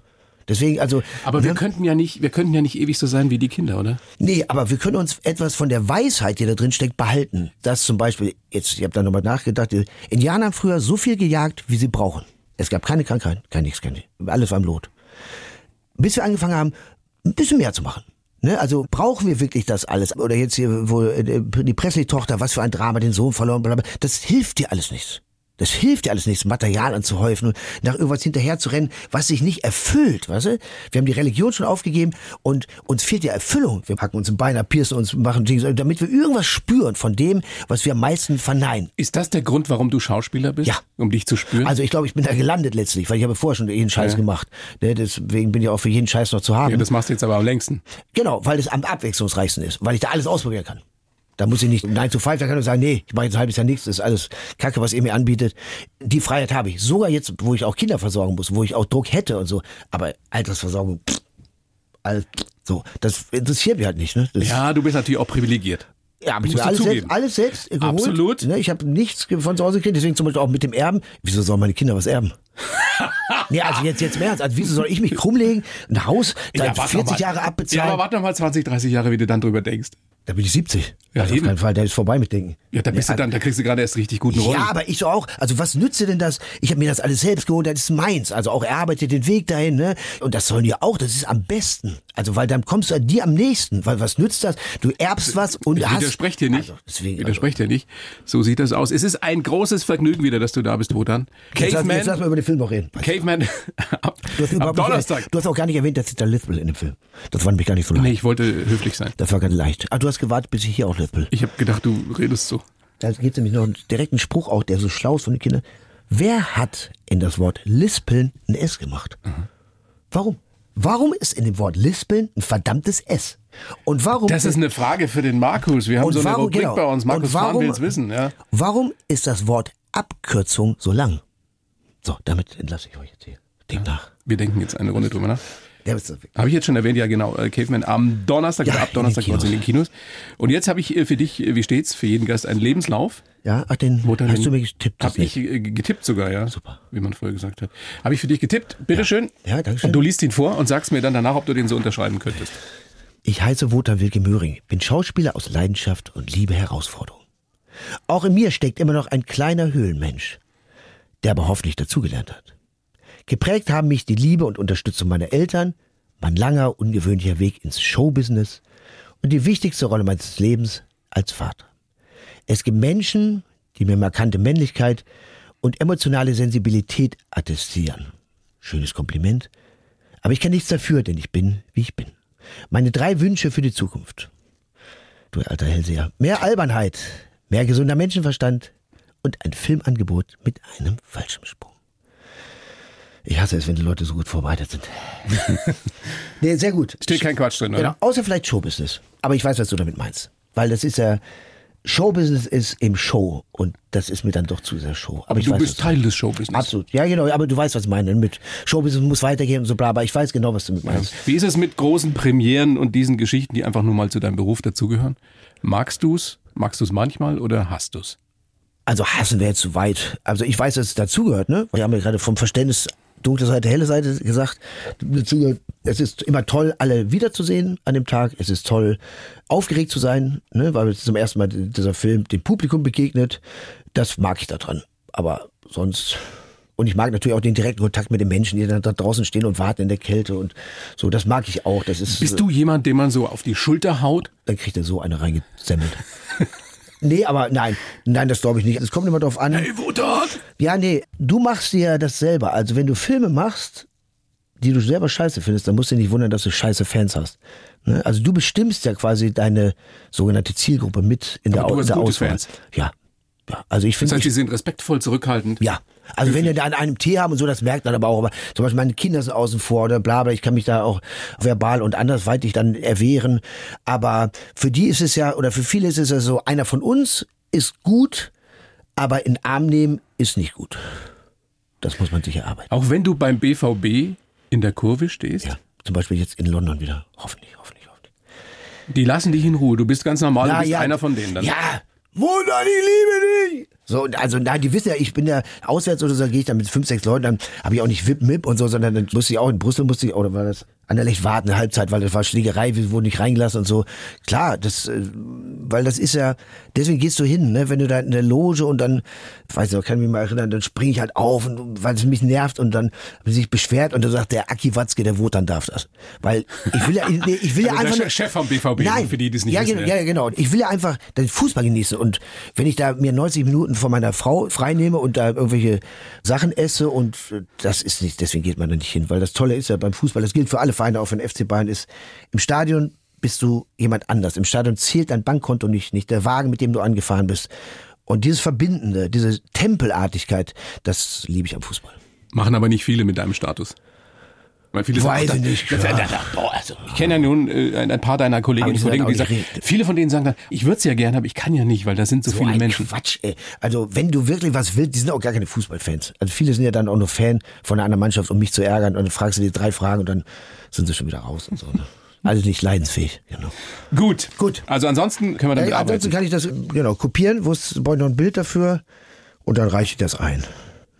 S1: Deswegen, also.
S2: Aber wir
S1: ne?
S2: könnten ja nicht, wir könnten ja nicht ewig so sein wie die Kinder, oder?
S1: Nee, aber wir können uns etwas von der Weisheit, die da drin steckt, behalten. Das zum Beispiel, jetzt, ich habe da nochmal nachgedacht, Indianer haben früher so viel gejagt, wie sie brauchen. Es gab keine Krankheiten, kein nichts, kein nichts. Alles war im Lot. Bis wir angefangen haben, ein bisschen mehr zu machen. Ne, also brauchen wir wirklich das alles? Oder jetzt hier, wo äh, die Presley-Tochter, was für ein Drama, den Sohn verloren, bla bla. Das hilft dir alles nichts. Das hilft dir alles nichts, Material anzuhäufen und nach irgendwas hinterher zu rennen, was sich nicht erfüllt, weißt du? Wir haben die Religion schon aufgegeben und uns fehlt die Erfüllung. Wir packen uns ein Bein piercen uns, machen Dinge, damit wir irgendwas spüren von dem, was wir am meisten verneinen.
S2: Ist das der Grund, warum du Schauspieler bist?
S1: Ja.
S2: Um dich zu spüren?
S1: Also ich glaube, ich bin da gelandet letztlich, weil ich habe vorher schon jeden Scheiß
S2: Ja.
S1: gemacht. Ne, deswegen bin ich auch für jeden Scheiß noch zu haben.
S2: ja, das machst du jetzt aber am längsten.
S1: Genau, weil es am abwechslungsreichsten ist, weil ich da alles ausprobieren kann. Da muss ich nicht 9 to 5, da kann ich sagen, nee, ich mache jetzt ein halbes Jahr nichts, das ist alles Kacke, was ihr mir anbietet. Die Freiheit habe ich. Sogar jetzt, wo ich auch Kinder versorgen muss, wo ich auch Druck hätte und so. Aber Altersversorgung, pff, all, so, das interessiert mich halt nicht. Ne? Das,
S2: Ja, du bist natürlich auch privilegiert.
S1: ja, aber ich habe alles selbst, alles selbst geholt.
S2: Absolut.
S1: Ne, ich habe nichts von zu Hause gekriegt, deswegen zum Beispiel auch mit dem Erben. Wieso sollen meine Kinder was erben? nee, also jetzt, jetzt mehr ernst. Also wieso soll ich mich krummlegen, ein Haus seit
S2: warte
S1: 40
S2: mal.
S1: Jahre
S2: Ja,
S1: abbezahlen?
S2: aber warte noch mal 20, 30 Jahre, wie du dann drüber denkst.
S1: Da bin ich 70.
S2: Ja,
S1: also auf keinen Fall, der ist vorbei mit Denken.
S2: Ja, da bist du dann, da kriegst du gerade erst richtig guten Rollen.
S1: Ja, aber ich auch. Also was nützt dir denn das? Ich habe mir das alles selbst geholt, das ist meins. Also auch erarbeitet den Weg dahin, ne? Und das sollen die auch, das ist am besten. Also weil dann kommst du an dir am nächsten. Weil was nützt das? Du erbst was und
S2: ich
S1: hast...
S2: widerspreche dir nicht.
S1: Also, deswegen, also,
S2: widerspreche dir nicht. So sieht das aus. Es ist ein großes Vergnügen wieder, dass du da bist, Wotan.
S1: jetzt, lass, jetzt lass
S2: Caveman,
S1: mal über den Film noch reden.
S2: Caveman ab,
S1: Du hast,
S2: ab
S1: überhaupt nicht,
S2: Donnerstag.
S1: du hast auch gar nicht erwähnt, dass da lispel in dem Film. Das war nämlich gar nicht so leicht.
S2: Nee, ich wollte höflich sein.
S1: Das war ganz leicht. Ah, du hast gewartet, bis ich hier auch lispel.
S2: Ich habe gedacht, du redest so.
S1: Da gibt nämlich noch einen direkten Spruch auch, der so schlau ist von den Kindern. Wer hat in das Wort lispeln ein S gemacht?
S2: Mhm.
S1: Warum? Warum ist in dem Wort lispeln ein verdammtes S? Und warum
S2: Das ist eine Frage für den Markus. Wir haben so eine
S1: warum,
S2: Rubrik
S1: genau.
S2: bei uns. Markus
S1: warum,
S2: Fahn will's wissen. Ja.
S1: Warum ist das Wort Abkürzung so lang? So, damit entlasse ich euch jetzt hier. Denk nach.
S2: Wir denken jetzt eine Runde drüber nach.
S1: Der ist,
S2: Habe ich jetzt schon erwähnt, ja genau, äh, Caveman am Donnerstag,
S1: Ja,
S2: oder ab
S1: in den
S2: Donnerstag bei uns in den Kinos. Und jetzt habe ich äh, für dich, äh, wie steht's, für jeden Gast einen Lebenslauf.
S1: ja, ach, den
S2: Wotan,
S1: hast
S2: den
S1: du mir getippt. das
S2: Hab ich äh, getippt sogar, ja.
S1: Super.
S2: Wie man früher gesagt hat. Habe ich für dich getippt. Bitteschön.
S1: Ja, danke schön.
S2: Und du liest ihn vor und sagst mir dann danach, ob du den so unterschreiben könntest.
S1: Ich heiße Wotan Wilke Möhring, bin Schauspieler aus Leidenschaft und liebe Herausforderung. Auch in mir steckt immer noch ein kleiner Höhlenmensch, der aber hoffentlich dazugelernt hat. Geprägt haben mich die Liebe und Unterstützung meiner Eltern, mein langer, ungewöhnlicher Weg ins Showbusiness und die wichtigste Rolle meines Lebens als Vater. Es gibt Menschen, die mir markante Männlichkeit und emotionale Sensibilität attestieren. Schönes Kompliment. Aber ich kann nichts dafür, denn ich bin, wie ich bin. Meine drei Wünsche für die Zukunft. Du alter Hellseher. Mehr Albernheit, mehr gesunder Menschenverstand und ein Filmangebot mit einem Fallschirmsprung. Ich hasse es, wenn die Leute so gut vorbereitet sind. nee, sehr gut.
S2: Steht kein Quatsch drin, oder?
S1: Genau, außer vielleicht Showbusiness. Aber ich weiß, was du damit meinst. Weil das ist ja, Showbusiness ist im Show und das ist mir dann doch zu sehr Show. Aber ich
S2: Du
S1: weiß,
S2: bist Teil des Showbusiness.
S1: Absolut. Ja, genau, aber du weißt, was ich meine. Mit Showbusiness muss weitergehen und so bla, aber ich weiß genau, was du mit meinst.
S2: Wie ist es mit großen Premieren und diesen Geschichten, die einfach nur mal zu deinem Beruf dazugehören? Magst du's? Magst du's manchmal oder hast du's?
S1: Also hassen wäre jetzt zu weit. Also ich weiß, dass es dazugehört, ne? Wir haben ja gerade vom Verständnis dunkle Seite, helle Seite gesagt. Es ist immer toll, alle wiederzusehen an dem Tag. Es ist toll, aufgeregt zu sein, ne? Weil zum ersten Mal dieser Film dem Publikum begegnet. Das mag ich daran. Aber sonst. Und ich mag natürlich auch den direkten Kontakt mit den Menschen, die dann da draußen stehen und warten in der Kälte und so. Das mag ich auch. Das ist.
S2: Bist du jemand, dem man so auf die Schulter haut?
S1: Dann kriegt er so eine reingezemmelt. nee, aber nein, nein, das glaube ich nicht. Es kommt immer darauf an.
S2: Hey, Wodat!
S1: Ja, nee, du machst dir das selber. Also wenn du Filme machst, die du selber scheiße findest, dann musst du dich nicht wundern, dass du scheiße Fans hast. Ne? Also du bestimmst ja quasi deine sogenannte Zielgruppe mit in der,
S2: Aber du
S1: Au-
S2: hast
S1: der
S2: gute
S1: Auswahl.
S2: Fans.
S1: Ja. Ja. Also ich
S2: Das
S1: finde,
S2: heißt, die
S1: ich,
S2: sind respektvoll, zurückhaltend.
S1: ja. Also wenn wir da an einem Tee haben und so, das merkt man aber auch. Aber zum Beispiel meine Kinder sind außen vor oder bla bla. Ich kann mich da auch verbal und andersweitig dann erwehren. Aber für die ist es ja, oder für viele ist es ja so, einer von uns ist gut, aber in Arm nehmen ist nicht gut. Das muss man sich erarbeiten.
S2: Auch wenn du beim BVB in der Kurve stehst,
S1: Ja, zum Beispiel jetzt in London wieder. Hoffentlich, hoffentlich, hoffentlich.
S2: die lassen dich in Ruhe. Du bist ganz normal, du bist einer von denen dann.
S1: Ja, Wunder, ich liebe dich. So, und also, nein, die wissen ja, ich bin ja auswärts oder so, gehe ich dann mit fünf, sechs Leuten, dann habe ich auch nicht VIP-MIP und so, sondern dann musste ich auch in Brüssel, musste ich, oder war das Anderlecht warten, eine Halbzeit, weil das war Schlägerei, wir wurden nicht reingelassen und so. Klar, das, äh, weil das ist ja, deswegen gehst du hin, ne, wenn du da in der Loge und dann, ich weiß nicht, kann mich mal erinnern, dann springe ich halt auf, und, weil es mich nervt und dann sich beschwert und dann sagt der Aki Watzke, der Wotan darf das. Weil ich will ja, nee, ich will ja
S2: Also der
S1: einfach. Nur-
S2: Chef vom BVB,
S1: Nein,
S2: für die, die es nicht
S1: ja,
S2: wissen, ja.
S1: ja, genau. Ich will ja einfach den Fußball genießen und wenn ich da mir 90 Minuten von meiner Frau freinehme und da irgendwelche Sachen esse und äh, das ist nicht, deswegen geht man da nicht hin, weil das Tolle ist ja beim Fußball, das gilt für alle Vereine, auch für den FC Bayern ist, im Stadion bist du jemand anders. Im Stadion zählt dein Bankkonto nicht, nicht der Wagen, mit dem du angefahren bist. Und dieses Verbindende, diese Tempelartigkeit, das liebe ich am Fußball.
S2: Machen aber nicht viele mit deinem Status. Weil viele sagen,
S1: Weiß
S2: ach,
S1: ich nicht,
S2: da-
S1: klar.
S2: da- da- boah, also, Ich kenne ja nun äh, ein paar deiner Kolleginnen und Kollegen, die sagen,
S1: nicht
S2: viele von denen sagen dann, ich würde es ja gerne, aber ich kann ja nicht, weil da sind so,
S1: So
S2: viele Menschen.
S1: Quatsch, ey. Also, wenn du wirklich was willst, die sind auch gar keine Fußballfans. Also, viele sind ja dann auch nur Fan von einer anderen Mannschaft, um mich zu ärgern. Und dann fragst du die drei Fragen und dann sind sie schon wieder raus und so. Ne? Also nicht leidensfähig, genau.
S2: Gut.
S1: Gut.
S2: Also ansonsten können wir damit
S1: ansonsten
S2: arbeiten.
S1: kann ich das, genau, kopieren, wo es, brauche ich noch ein Bild dafür und dann reiche ich das ein.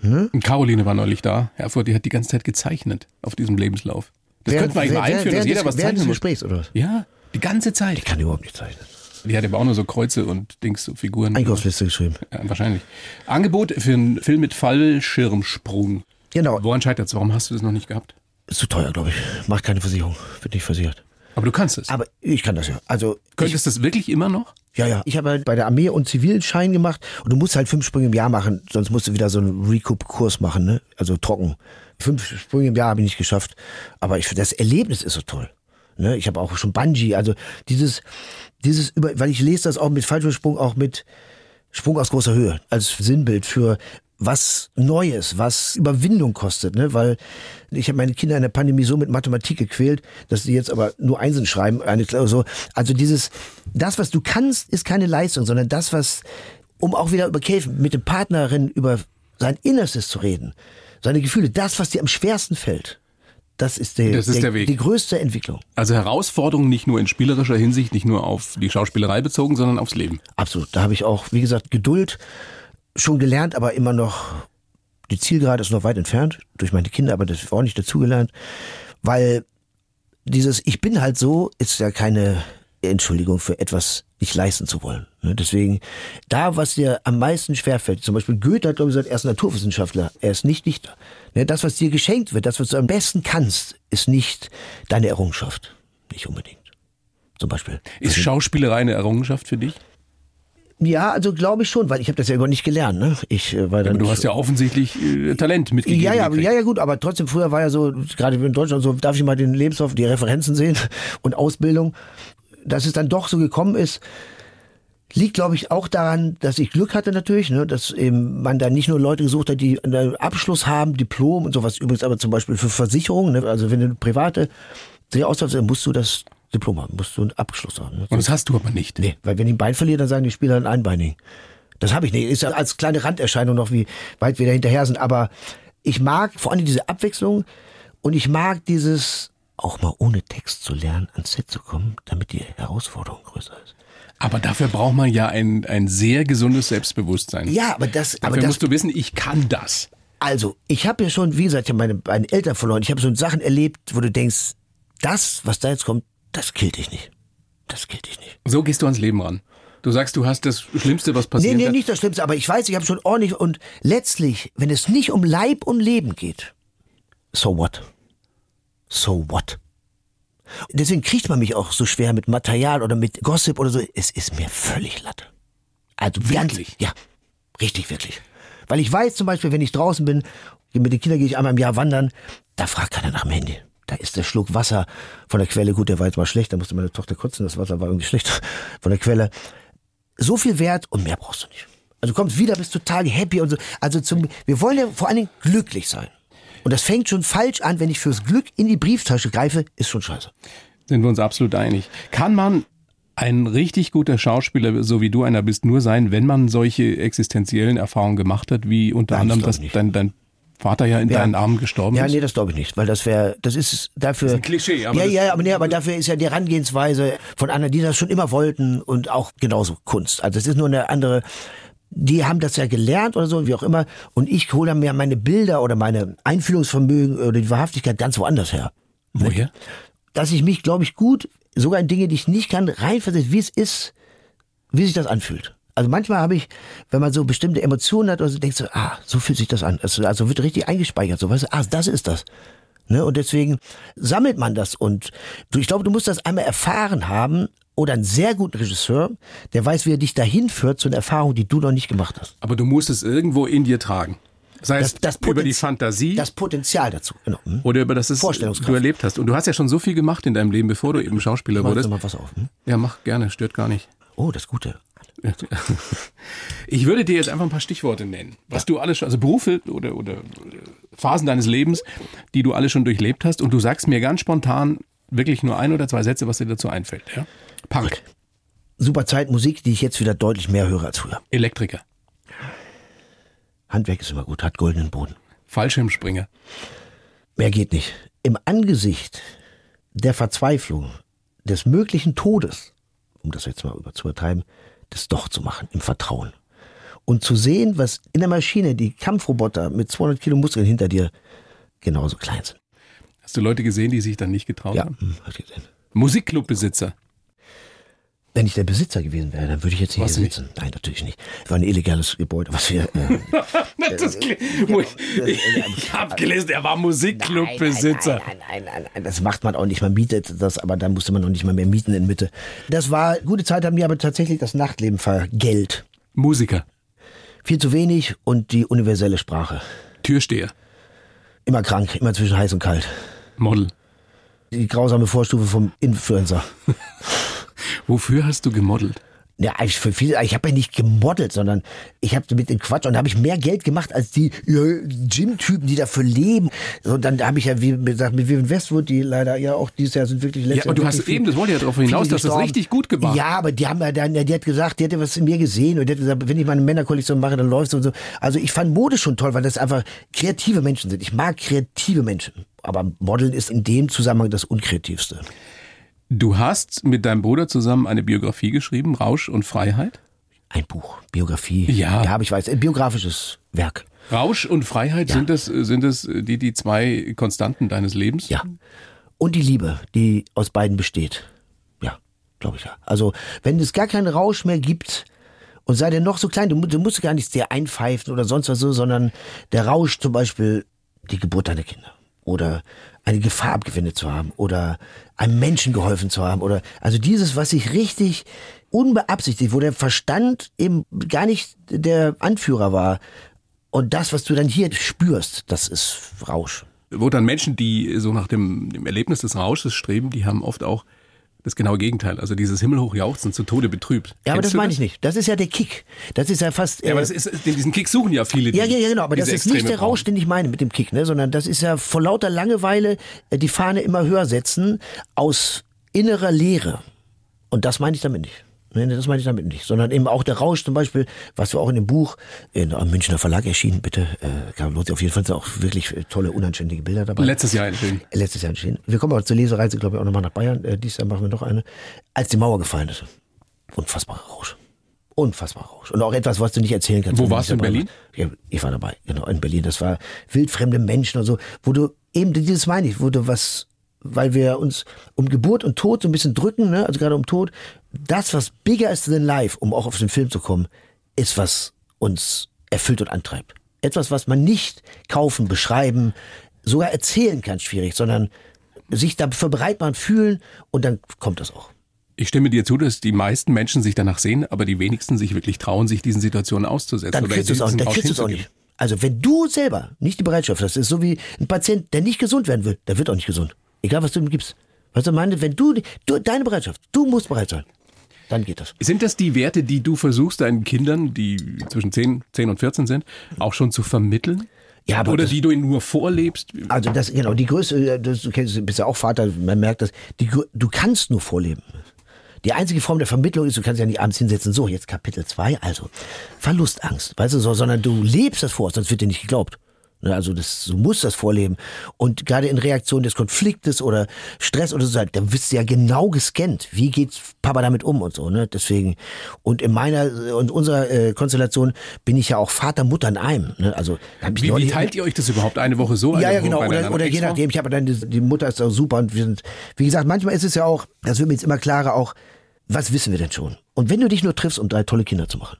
S2: Und Caroline war neulich da. Herford, die hat die ganze Zeit gezeichnet auf diesem Lebenslauf. Das könnten wir eigentlich mal einführen, dass
S1: während
S2: jeder was
S1: während
S2: zeichnen
S1: des
S2: muss.
S1: Gesprächs, oder was?
S2: Ja, die ganze Zeit.
S1: Ich kann überhaupt nicht zeichnen.
S2: Die hat aber auch nur so Kreuze und Dings, so Figuren.
S1: Einkaufsliste geschrieben.
S2: Ja, wahrscheinlich. Angebot für einen Film mit Fallschirmsprung.
S1: Genau.
S2: Woran scheitert es? Warum hast du das noch nicht gehabt?
S1: Ist zu teuer, glaube ich. Macht keine Versicherung. Wird nicht versichert.
S2: Aber du kannst es.
S1: Aber ich kann das ja. Also,
S2: Könntest du das wirklich immer noch?
S1: Ja, ja. Ich habe halt bei der Armee und zivilen Schein gemacht und du musst halt fünf Sprünge im Jahr machen, sonst musst du wieder so einen Recoup-Kurs machen, ne? Also trocken. Fünf Sprünge im Jahr habe ich nicht geschafft, aber ich das Erlebnis ist so toll. Ne? Ich habe auch schon Bungee, also dieses dieses über weil ich lese das auch mit Fallschirmsprung auch mit Sprung aus großer Höhe als Sinnbild für was Neues, was Überwindung kostet, ne? Weil ich habe meine Kinder in der Pandemie so mit Mathematik gequält, dass sie jetzt aber nur Einsen schreiben, eine Klausur. Also dieses, das, was du kannst, ist keine Leistung, sondern das, was, um auch wieder über Käfen, mit dem Partnerin über sein Innerstes zu reden, seine Gefühle, das, was dir am schwersten fällt, das ist, der,
S2: Das ist der Weg.
S1: die größte Entwicklung.
S2: Also Herausforderungen nicht nur in spielerischer Hinsicht, nicht nur auf die Schauspielerei bezogen, sondern aufs Leben.
S1: Absolut. Da habe ich auch, wie gesagt, Geduld schon gelernt, aber immer noch, die Zielgerade ist noch weit entfernt, durch meine Kinder, aber das war auch nicht dazugelernt, weil dieses Ich bin halt so ist ja keine Entschuldigung für etwas nicht leisten zu wollen. Ne? Deswegen, da, was dir am meisten schwerfällt, zum Beispiel Goethe hat, glaube ich, gesagt, er ist Naturwissenschaftler, er ist nicht Dichter. Ne? Das, was dir geschenkt wird, das, was du am besten kannst, ist nicht deine Errungenschaft. Nicht unbedingt. Zum Beispiel.
S2: Ist Schauspielerei eine Errungenschaft für dich?
S1: Ja, also glaube ich schon, weil ich habe das ja gar nicht gelernt. Ne? Ich äh, war dann.
S2: Aber du hast ja offensichtlich äh, Talent mitgegeben.
S1: Ja, ja,
S2: gekriegt.
S1: ja, ja, gut, aber trotzdem, früher war ja so, gerade in Deutschland, so darf ich mal den Lebenslauf, die Referenzen sehen und Ausbildung. Dass es dann doch so gekommen ist, liegt, glaube ich, auch daran, dass ich Glück hatte natürlich, ne, dass eben man da nicht nur Leute gesucht hat, die einen Abschluss haben, Diplom und sowas. Übrigens aber zum Beispiel für Versicherungen, ne, also wenn du private dann musst du das Diplom haben, musst du einen Abschluss haben. Ne?
S2: Und das hast du aber nicht.
S1: Nee, weil wenn ich ein Bein verliere, dann sagen die Spieler ein Einbeinig. Das habe ich nicht. Ist ja als kleine Randerscheinung noch, wie weit wir da hinterher sind. Aber ich mag vor allem diese Abwechslung und ich mag dieses auch mal ohne Text zu lernen, ans Set zu kommen, damit die Herausforderung größer ist.
S2: Aber dafür braucht man ja ein, ein sehr gesundes Selbstbewusstsein.
S1: Ja, aber das,
S2: Dafür
S1: aber das,
S2: musst du wissen, ich kann das.
S1: also ich habe ja schon, wie gesagt, ich meine, meine Eltern verloren. Ich habe so Sachen erlebt, wo du denkst, das, was da jetzt kommt, das killt dich nicht. Das killt dich nicht.
S2: So gehst du ans Leben ran. Du sagst, du hast das Schlimmste, was
S1: Nee,
S2: passiert
S1: nee,
S2: kann.
S1: nicht das Schlimmste, aber ich weiß, ich habe schon ordentlich und letztlich, wenn es nicht um Leib und Leben geht, so what? So what? Deswegen kriegt man mich auch so schwer mit Material oder mit Gossip oder so. Es ist mir völlig Latte. Also
S2: Wirklich?
S1: Ganz, ja, richtig, wirklich. Weil ich weiß zum Beispiel, wenn ich draußen bin, mit den Kindern gehe ich einmal im Jahr wandern, da fragt keiner nach dem Handy. Da ist der Schluck Wasser von der Quelle, gut, der war jetzt mal schlecht, da musste meine Tochter kotzen, das Wasser war irgendwie schlecht von der Quelle. So viel wert und mehr brauchst du nicht. Also du kommst wieder, bist total happy und so. Also zum, wir wollen ja vor allen Dingen glücklich sein. Und das fängt schon falsch an, wenn ich fürs Glück in die Brieftasche greife, ist schon scheiße.
S2: Sind wir uns absolut einig. Kann man ein richtig guter Schauspieler, so wie du einer bist, nur sein, wenn man solche existenziellen Erfahrungen gemacht hat, wie unter
S1: Nein, das
S2: anderem,
S1: nicht.
S2: dein, dein Vater ja in
S1: Ja.
S2: deinen Armen gestorben
S1: Ja,
S2: ist?
S1: nee, das glaube ich nicht, weil das wäre, das ist dafür.
S2: Das ist ein Klischee, aber
S1: ja, ja, aber nee, aber dafür ist ja die Herangehensweise von anderen, die das schon immer wollten und auch genauso Kunst. Also es ist nur eine andere. Die haben das ja gelernt oder so, wie auch immer. Und ich hole mir meine Bilder oder meine Einfühlungsvermögen oder die Wahrhaftigkeit ganz woanders her.
S2: Woher?
S1: Dass ich mich, glaube ich, gut, sogar in Dinge, die ich nicht kann, reinversetze, wie es ist, wie sich das anfühlt. Also manchmal habe ich, wenn man so bestimmte Emotionen hat, oder so, denkst du, ah, so fühlt sich das an. Also, also wird richtig eingespeichert, so weißt du, ah, das ist das. Ne? Und deswegen sammelt man das und du, ich glaube, du musst das einmal erfahren haben oder einen sehr guten Regisseur, der weiß, wie er dich dahin führt zu einer Erfahrung, die du noch nicht gemacht hast.
S2: Aber du musst es irgendwo in dir tragen. Sei es über die Fantasie
S1: Das Potenzial dazu. Genau. Hm?
S2: oder über das
S1: Vorstellungskraft.
S2: du erlebt hast. Und du hast ja schon so viel gemacht in deinem Leben, bevor du eben Schauspieler
S1: Mach
S2: wurdest.
S1: mal was auf. Hm?
S2: Ja, mach gerne, stört gar nicht.
S1: Oh, das Gute.
S2: Ich würde dir jetzt einfach ein paar Stichworte nennen, was du alles schon, also Berufe oder, oder Phasen deines Lebens, die du alle schon durchlebt hast und du sagst mir ganz spontan wirklich nur ein oder zwei Sätze, was dir dazu einfällt. Ja? Punk,
S1: Super Zeit, Musik, die ich jetzt wieder deutlich mehr höre als früher.
S2: Elektriker,
S1: Handwerk ist immer gut, hat goldenen Boden.
S2: Fallschirmspringer,
S1: Mehr geht nicht. Im Angesicht der Verzweiflung, des möglichen Todes, um das jetzt mal über- zu übertreiben, das doch zu machen, im Vertrauen. Und zu sehen, was in der Maschine die Kampfroboter mit 200 Kilo Muskeln hinter dir genauso klein sind.
S2: Hast du Leute gesehen, die sich dann nicht getraut
S1: Ja,
S2: haben?
S1: hm, hab ich gesehen.
S2: Musikclubbesitzer,
S1: Wenn ich der Besitzer gewesen wäre, dann würde ich jetzt hier
S2: du
S1: sitzen. Nein, natürlich nicht. Es war ein illegales Gebäude, was wir. Äh,
S2: Das klingt- ich habe gelesen, er war Musikclubbesitzer.
S1: Nein, nein, nein, nein, das macht man auch nicht. Man mietet das, aber dann musste man noch nicht mal mehr mieten in Mitte. Das war, gute Zeit haben die aber tatsächlich das Nachtleben vergällt.
S2: Musiker,
S1: Viel zu wenig und die universelle Sprache.
S2: Türsteher,
S1: Immer krank, immer zwischen heiß und kalt.
S2: Model.
S1: Die grausame Vorstufe vom Influencer.
S2: Wofür hast du gemodelt?
S1: Ja, ich, für viele, ich habe ja nicht gemodelt, sondern ich habe mit dem Quatsch und da habe ich mehr Geld gemacht als die ja, Gym-Typen, die dafür leben. So, dann habe ich ja, wie gesagt, mit Vivian Westwood, die leider ja auch dieses Jahr sind wirklich
S2: Ja,
S1: letztes
S2: aber du
S1: Jahr
S2: hast
S1: wirklich
S2: eben, das wollte ich ja darauf hinaus, dass das richtig gut gemacht.
S1: Ja, aber die haben ja dann, die hat gesagt, die hätte was in mir gesehen und die hat gesagt, wenn ich meine Männerkollektion mache, dann läuft und so. Also ich fand Mode schon toll, weil das einfach kreative Menschen sind. Ich mag kreative Menschen. Aber Modeln ist in dem Zusammenhang das Unkreativste.
S2: Du hast mit deinem Bruder zusammen eine Biografie geschrieben, Rausch und Freiheit.
S1: Ein Buch, Biografie.
S2: Ja.
S1: Ja, ich weiß, ein biografisches Werk.
S2: Rausch und Freiheit, sind das, sind das die, die zwei Konstanten deines Lebens?
S1: Ja. Und die Liebe, die aus beiden besteht. Ja, glaube ich ja. Also, wenn es gar keinen Rausch mehr gibt, und sei der noch so klein, du, du musst gar nicht sehr einpfeifen oder sonst was so, sondern der Rausch zum Beispiel die Geburt deiner Kinder. Oder eine Gefahr abgewendet zu haben. Oder einem Menschen geholfen zu haben. Oder, also dieses, was sich richtig unbeabsichtigt, wo der Verstand eben gar nicht der Anführer war. Und das, was du dann hier spürst, das ist Rausch.
S2: Wo dann Menschen, die so nach dem, dem Erlebnis des Rausches streben, die haben oft auch das genaue Gegenteil, also dieses himmelhoch jauchzen zu Tode betrübt.
S1: Ja, aber
S2: Kennst
S1: das meine ich nicht. Das ist ja der Kick. Das ist ja fast.
S2: Ja, aber
S1: äh,
S2: das ist, diesen Kick suchen ja viele.
S1: Ja,
S2: die
S1: ja, ja, genau, aber das ist nicht der Rausch,
S2: brauchen.
S1: den ich meine mit dem Kick, ne, sondern das ist ja vor lauter Langeweile äh, die Fahne immer höher setzen aus innerer Leere. Und das meine ich damit nicht. Das meine ich damit nicht. Sondern eben auch der Rausch zum Beispiel, was wir auch in dem Buch in einem Münchner Verlag erschienen, bitte, äh, lohnt sich auf jeden Fall sind auch wirklich äh, tolle, unanständige Bilder dabei.
S2: Letztes Jahr erschienen.
S1: Letztes Jahr entschieden. Wir kommen aber zur Lesereise, glaube ich, auch nochmal nach Bayern. Äh, dieses Jahr machen wir noch eine. Als die Mauer gefallen ist. Unfassbarer Rausch. Unfassbarer Rausch. Und auch etwas, was du nicht erzählen kannst.
S2: Wo warst du, in
S1: warst. Ja, ich war dabei, genau, in Berlin. Das war wildfremde Menschen und so, wo du eben, dieses meine ich, wo du was, weil wir uns um Geburt und Tod so ein bisschen drücken, ne, also gerade um Tod, das, was bigger is than life, um auch auf den Film zu kommen, ist, was uns erfüllt und antreibt. Etwas, was man nicht kaufen, beschreiben, sogar erzählen kann, schwierig, sondern sich dafür bereit machen, fühlen und dann kommt das auch.
S2: Ich stimme dir zu, dass die meisten Menschen sich danach sehen, aber die wenigsten sich wirklich trauen, sich diesen Situationen auszusetzen.
S1: Dann kriegst du es auch, dann kriegst auch nicht. Also wenn du selber nicht die Bereitschaft hast, ist so wie ein Patient, der nicht gesund werden will, der wird auch nicht gesund. Egal was du ihm gibst. Weißt du, meine, wenn du, du deine Bereitschaft, du musst bereit sein, dann geht das.
S2: Sind das die Werte, die du versuchst, deinen Kindern, die zwischen 10, 10 und 14 sind, auch schon zu vermitteln?
S1: Ja, aber
S2: Oder
S1: das-
S2: die du ihnen nur vorlebst?
S1: Also das, genau, die Größe, das, du kennst, bist ja auch Vater, man merkt das, die, du kannst nur vorleben. Die einzige Form der Vermittlung ist, du kannst ja nicht abends hinsetzen, so, jetzt Kapitel 2, also Verlustangst, weißt du, so, sondern du lebst das vor, sonst wird dir nicht geglaubt. Ne, Also das, du musst das vorleben. Und gerade in Reaktion des Konfliktes oder Stress oder so, da wirst du ja genau gescannt. Wie geht Papa damit um und so, ne? Deswegen. Und in meiner und unserer äh, Konstellation bin ich ja auch Vater, Mutter in einem. Ne? Also
S2: Wie, wie teilt ihr euch das überhaupt eine Woche so?
S1: ja, ja, genau. Oder, oder je nachdem, ich habe dann, die, die Mutter ist auch super und wir sind, wie gesagt, manchmal ist es ja auch, das wird mir jetzt immer klarer auch, was wissen wir denn schon? Und wenn du dich nur triffst, um drei tolle Kinder zu machen,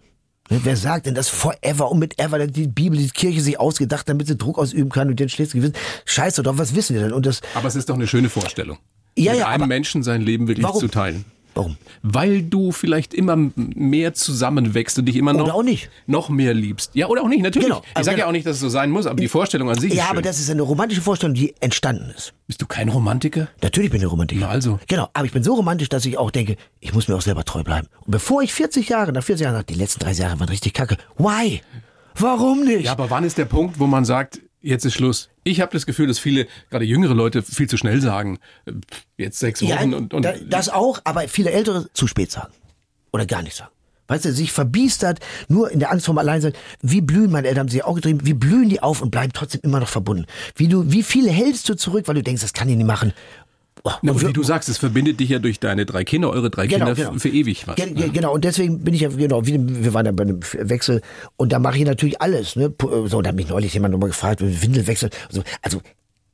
S1: wer sagt denn das forever und mit ever, die Bibel, die Kirche sich ausgedacht, damit sie Druck ausüben kann und den schlechtes Gewissen, scheiße doch, was wissen wir denn? Und das,
S2: Aber es ist doch eine schöne Vorstellung.
S1: Ja,
S2: mit
S1: ja,
S2: einem Menschen sein Leben wirklich
S1: Warum?
S2: zu teilen.
S1: Warum?
S2: Weil du vielleicht immer mehr zusammenwächst und dich immer noch,
S1: Oder auch nicht.
S2: noch mehr liebst. Ja, oder auch nicht, natürlich.
S1: Genau.
S2: Ich
S1: Also
S2: sage ja
S1: genau.
S2: auch nicht, dass es so sein muss, aber die Vorstellung an sich ist
S1: Ja,
S2: schön.
S1: aber das ist eine romantische Vorstellung, die entstanden ist.
S2: Bist du kein Romantiker?
S1: Natürlich bin ich Romantiker.
S2: Na also.
S1: Genau, aber ich bin so romantisch, dass ich auch denke, ich muss mir auch selber treu bleiben. Und bevor ich 40 Jahre, nach 40 Jahren, sage, die letzten 30 Jahre waren richtig kacke. Why? Warum nicht?
S2: Ja, aber wann ist der Punkt, wo man sagt, jetzt ist Schluss? Ich habe das Gefühl, dass viele, gerade jüngere Leute, viel zu schnell sagen, äh, jetzt sechs Wochen und, und
S1: da, das auch, aber viele Ältere zu spät sagen. Oder gar nicht sagen. Weißt du, sich verbiestert, nur in der Angst vom Alleinsein. Wie blühen, meine Eltern haben sie auch getrieben, wie blühen die auf und bleiben trotzdem immer noch verbunden. Wie du, wie viele hältst du zurück, weil du denkst, das kann ich nicht machen. Oh,
S2: Na,
S1: und
S2: wie du sagst, es verbindet dich ja durch deine drei Kinder, eure drei
S1: Genau,
S2: Kinder
S1: genau.
S2: für ewig was.
S1: Ge- ge- Genau, und deswegen bin ich ja, genau, wir waren ja bei einem Wechsel und da mache ich natürlich alles. Ne? Pu- So, da hat mich neulich jemand nochmal gefragt, Windelwechsel. So, also,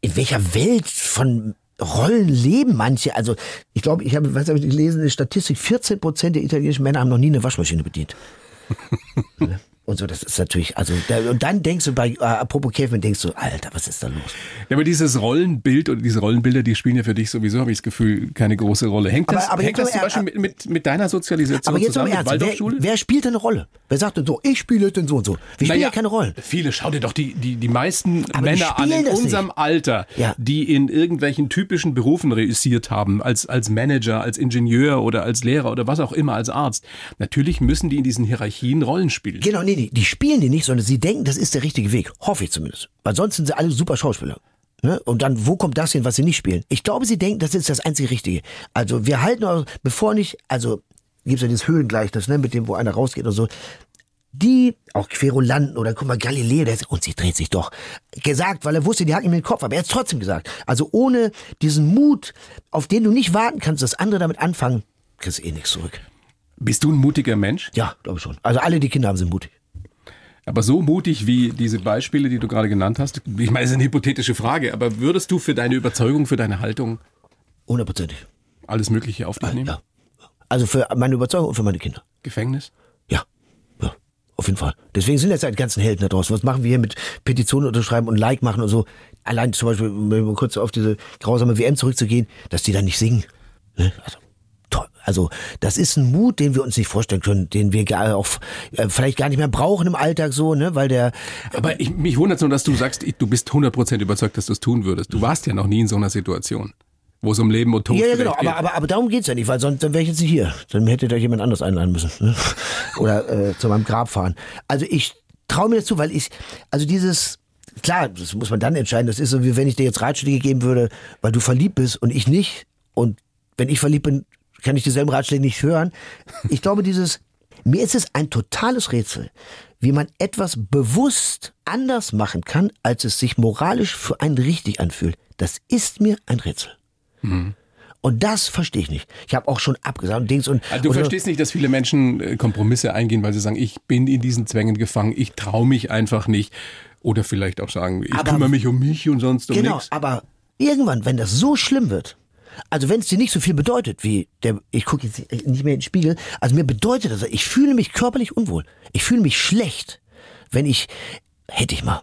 S1: in welcher Welt von Rollen leben manche? Also, ich glaube, ich habe, was habe ich gelesen, eine Statistik, 14 Prozent der italienischen Männer haben noch nie eine Waschmaschine bedient. Und so, das ist natürlich, also, und dann denkst du bei, äh, apropos Käfmann, denkst du, Alter, was ist da los?
S2: Ja, aber dieses Rollenbild oder diese Rollenbilder, die spielen ja für dich sowieso, habe ich das Gefühl, keine große Rolle. Hängt das,
S1: Aber- aber
S2: hängt das zum Beispiel mit, mit, mit deiner Sozialisation
S1: Aber jetzt
S2: zusammen,
S1: im
S2: mit
S1: Ernst, wer, wer spielt denn eine Rolle? Wer sagt denn so, ich spiele denn so und so? Wir spielen ja keine Rollen.
S2: Viele, schau dir doch die, die, die meisten
S1: Aber die
S2: Männer an
S1: spielen
S2: in unserem
S1: nicht.
S2: Alter,
S1: Ja.
S2: die in irgendwelchen typischen Berufen reüssiert haben, als, als Manager, als Ingenieur oder als Lehrer oder was auch immer, als Arzt. Natürlich müssen die in diesen Hierarchien Rollen spielen.
S1: Genau, nee, nee, die spielen die nicht, sondern sie denken, das ist der richtige Weg. Hoffe ich zumindest. Weil sonst sind sie alle super Schauspieler. Ne? Und dann, wo kommt das hin, was sie nicht spielen? Ich glaube, sie denken, das ist das einzige Richtige. Also wir halten, auch, bevor nicht, also gibt's ja dieses Höhlengleichnis, ne, mit dem, wo einer rausgeht und so. Die, auch Querulanten oder guck mal, Galileo, der ist, und sie dreht sich doch. Gesagt, weil er wusste, die hacken ihm den Kopf, aber er hat es trotzdem gesagt. Also ohne diesen Mut, auf den du nicht warten kannst, dass andere damit anfangen, kriegst du eh nichts zurück.
S2: Bist du ein mutiger Mensch?
S1: Ja, glaube ich schon. Also alle, die Kinder haben, sind mutig.
S2: Aber so mutig wie diese Beispiele, die du gerade genannt hast, ich meine, es ist eine hypothetische Frage, aber würdest du für deine Überzeugung, für deine Haltung
S1: Hundertprozentig.
S2: alles Mögliche auf dich nehmen?
S1: Ja. Also für meine Überzeugung und für meine Kinder.
S2: Gefängnis?
S1: Ja. Ja. Auf jeden Fall. Deswegen sind jetzt halt die ganzen Helden da draußen. Was machen wir hier mit Petitionen unterschreiben und Like machen und so? Allein zum Beispiel, um mal kurz auf diese grausame WM zurückzugehen, dass die dann nicht singen. Ne? Also. Also das ist ein Mut, den wir uns nicht vorstellen können, den wir gar auch äh, vielleicht gar nicht mehr brauchen im Alltag so, ne, weil der.
S2: Aber ich, mich wundert nur, dass du sagst, ich, du bist 100% überzeugt, dass du es tun würdest. Du warst ja noch nie in so einer Situation, wo es um Leben und Tod
S1: Ja, ja,
S2: vielleicht
S1: genau,
S2: geht.
S1: aber, aber, aber darum geht's ja nicht, weil sonst dann wäre ich jetzt nicht hier. Dann hätte da jemand anders einladen müssen. Ne? Oder äh, zu meinem Grab fahren. Also ich traue mir das zu, weil ich, also dieses, klar, das muss man dann entscheiden, das ist so, wie wenn ich dir jetzt Ratschläge geben würde, weil du verliebt bist und ich nicht. Und wenn ich verliebt bin, kann ich dieselben Ratschläge nicht hören. Ich glaube, dieses, mir ist es ein totales Rätsel, wie man etwas bewusst anders machen kann, als es sich moralisch für einen richtig anfühlt. Das ist mir ein Rätsel. Und das verstehe ich nicht. Ich habe auch schon abgesagt und Dings und.
S2: Also du
S1: und,
S2: verstehst nicht, dass viele Menschen äh, Kompromisse eingehen, weil sie sagen, ich bin in diesen Zwängen gefangen, ich traue mich einfach nicht. Oder vielleicht auch sagen, ich
S1: Aber-
S2: kümmere mich um mich und sonst um
S1: Genau,
S2: nichts.
S1: aber irgendwann, wenn das so schlimm wird, also wenn es dir nicht so viel bedeutet, wie der, ich gucke jetzt nicht mehr in den Spiegel, also mir bedeutet das, ich fühle mich körperlich unwohl. Ich fühle mich schlecht, wenn ich, hätte ich mal.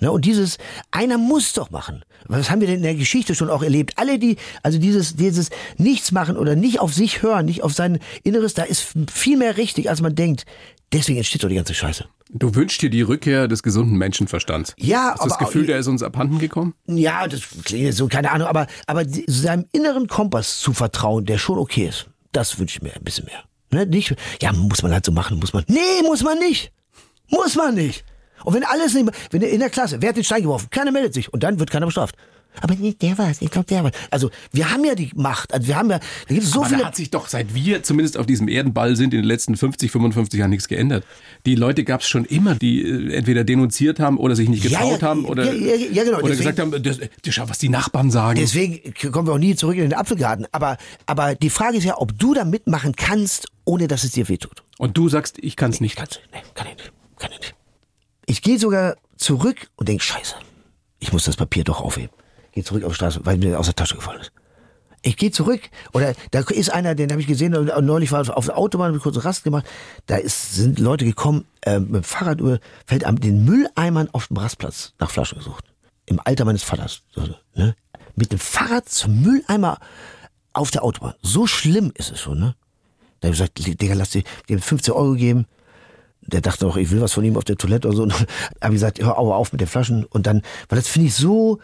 S1: Ne, und dieses, einer muss doch machen. Was haben wir denn in der Geschichte schon auch erlebt? Alle, die, also dieses, dieses Nichts machen oder nicht auf sich hören, nicht auf sein Inneres, da ist viel mehr richtig, als man denkt. Deswegen entsteht doch die ganze Scheiße.
S2: Du wünschst dir die Rückkehr des gesunden Menschenverstands.
S1: Ja,
S2: Hast du das
S1: aber-
S2: Gefühl, der ist uns abhanden gekommen?
S1: Ja, das klingt so, keine Ahnung, aber, aber seinem inneren Kompass zu vertrauen, der schon okay ist, das wünsche ich mir ein bisschen mehr. Ne? Nicht, ja, muss man halt so machen, muss man. Nee, muss man nicht. Muss man nicht. Und wenn alles nicht, wenn in der Klasse, wer hat den Stein geworfen? Keiner meldet sich und dann wird keiner bestraft. Aber nee, der war's, ich glaube, der war's. Also, wir haben ja die Macht, also wir haben ja, da gibt es so
S2: Aber
S1: viele.
S2: da hat sich doch, seit wir zumindest auf diesem Erdenball sind, in den letzten 50, 55 Jahren nichts geändert. Die Leute gab es schon immer, die äh, entweder denunziert haben oder sich nicht
S1: Ja,
S2: getraut
S1: ja,
S2: haben oder,
S1: ja, ja, ja, genau,
S2: oder
S1: deswegen-
S2: gesagt haben, das, das, schau, was die Nachbarn sagen.
S1: Deswegen kommen wir auch nie zurück in den Apfelgarten. Aber, aber die Frage ist ja, ob du da mitmachen kannst, ohne dass es dir wehtut.
S2: Und du sagst, ich kann es nicht.
S1: Kannst? Nee, kann ich nicht. Kann ich nicht. Ich gehe sogar zurück und denk, scheiße, ich muss das Papier doch aufheben. Gehe zurück auf die Straße, weil mir aus der Tasche gefallen ist. Ich gehe zurück, oder da ist einer, den habe ich gesehen, neulich war auf der Autobahn, habe ich kurz Rast gemacht, da ist, sind Leute gekommen, äh, mit dem Fahrrad über, fällt am den Mülleimern auf dem Rastplatz nach Flaschen gesucht. Im Alter meines Vaters. Ne? Mit dem Fahrrad zum Mülleimer auf der Autobahn. So schlimm ist es schon, ne? Da habe ich gesagt, Digga, lass dir dir 15 Euro geben. Der dachte auch, ich will was von ihm auf der Toilette oder so. Und habe ich gesagt, hör auf mit den Flaschen. Und dann, weil das finde ich so,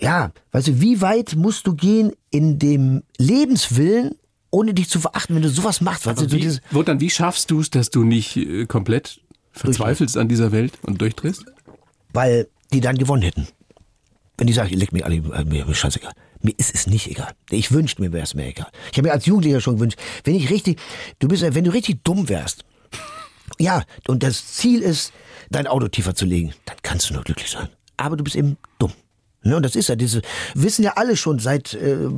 S1: ja, weißt du, wie weit musst du gehen in dem Lebenswillen, ohne dich zu verachten, wenn du sowas machst? Weißt du,
S2: wie,
S1: dieses,
S2: Wotan, wie schaffst du es, dass du nicht äh, komplett verzweifelst an dieser Welt und durchdrehst?
S1: weil die dann gewonnen hätten. Wenn die sagen, leck mich alle, äh, mir, mir scheißegal. Mir ist es nicht egal. Ich wünschte mir, wäre es mir egal. Ich habe mir als Jugendlicher schon gewünscht, wenn ich richtig, du bist, wenn du richtig dumm wärst, ja, und das Ziel ist, dein Auto tiefer zu legen, dann kannst du nur glücklich sein. Aber du bist eben dumm. Ne, und das ist ja diese, wissen ja alle schon seit, äh,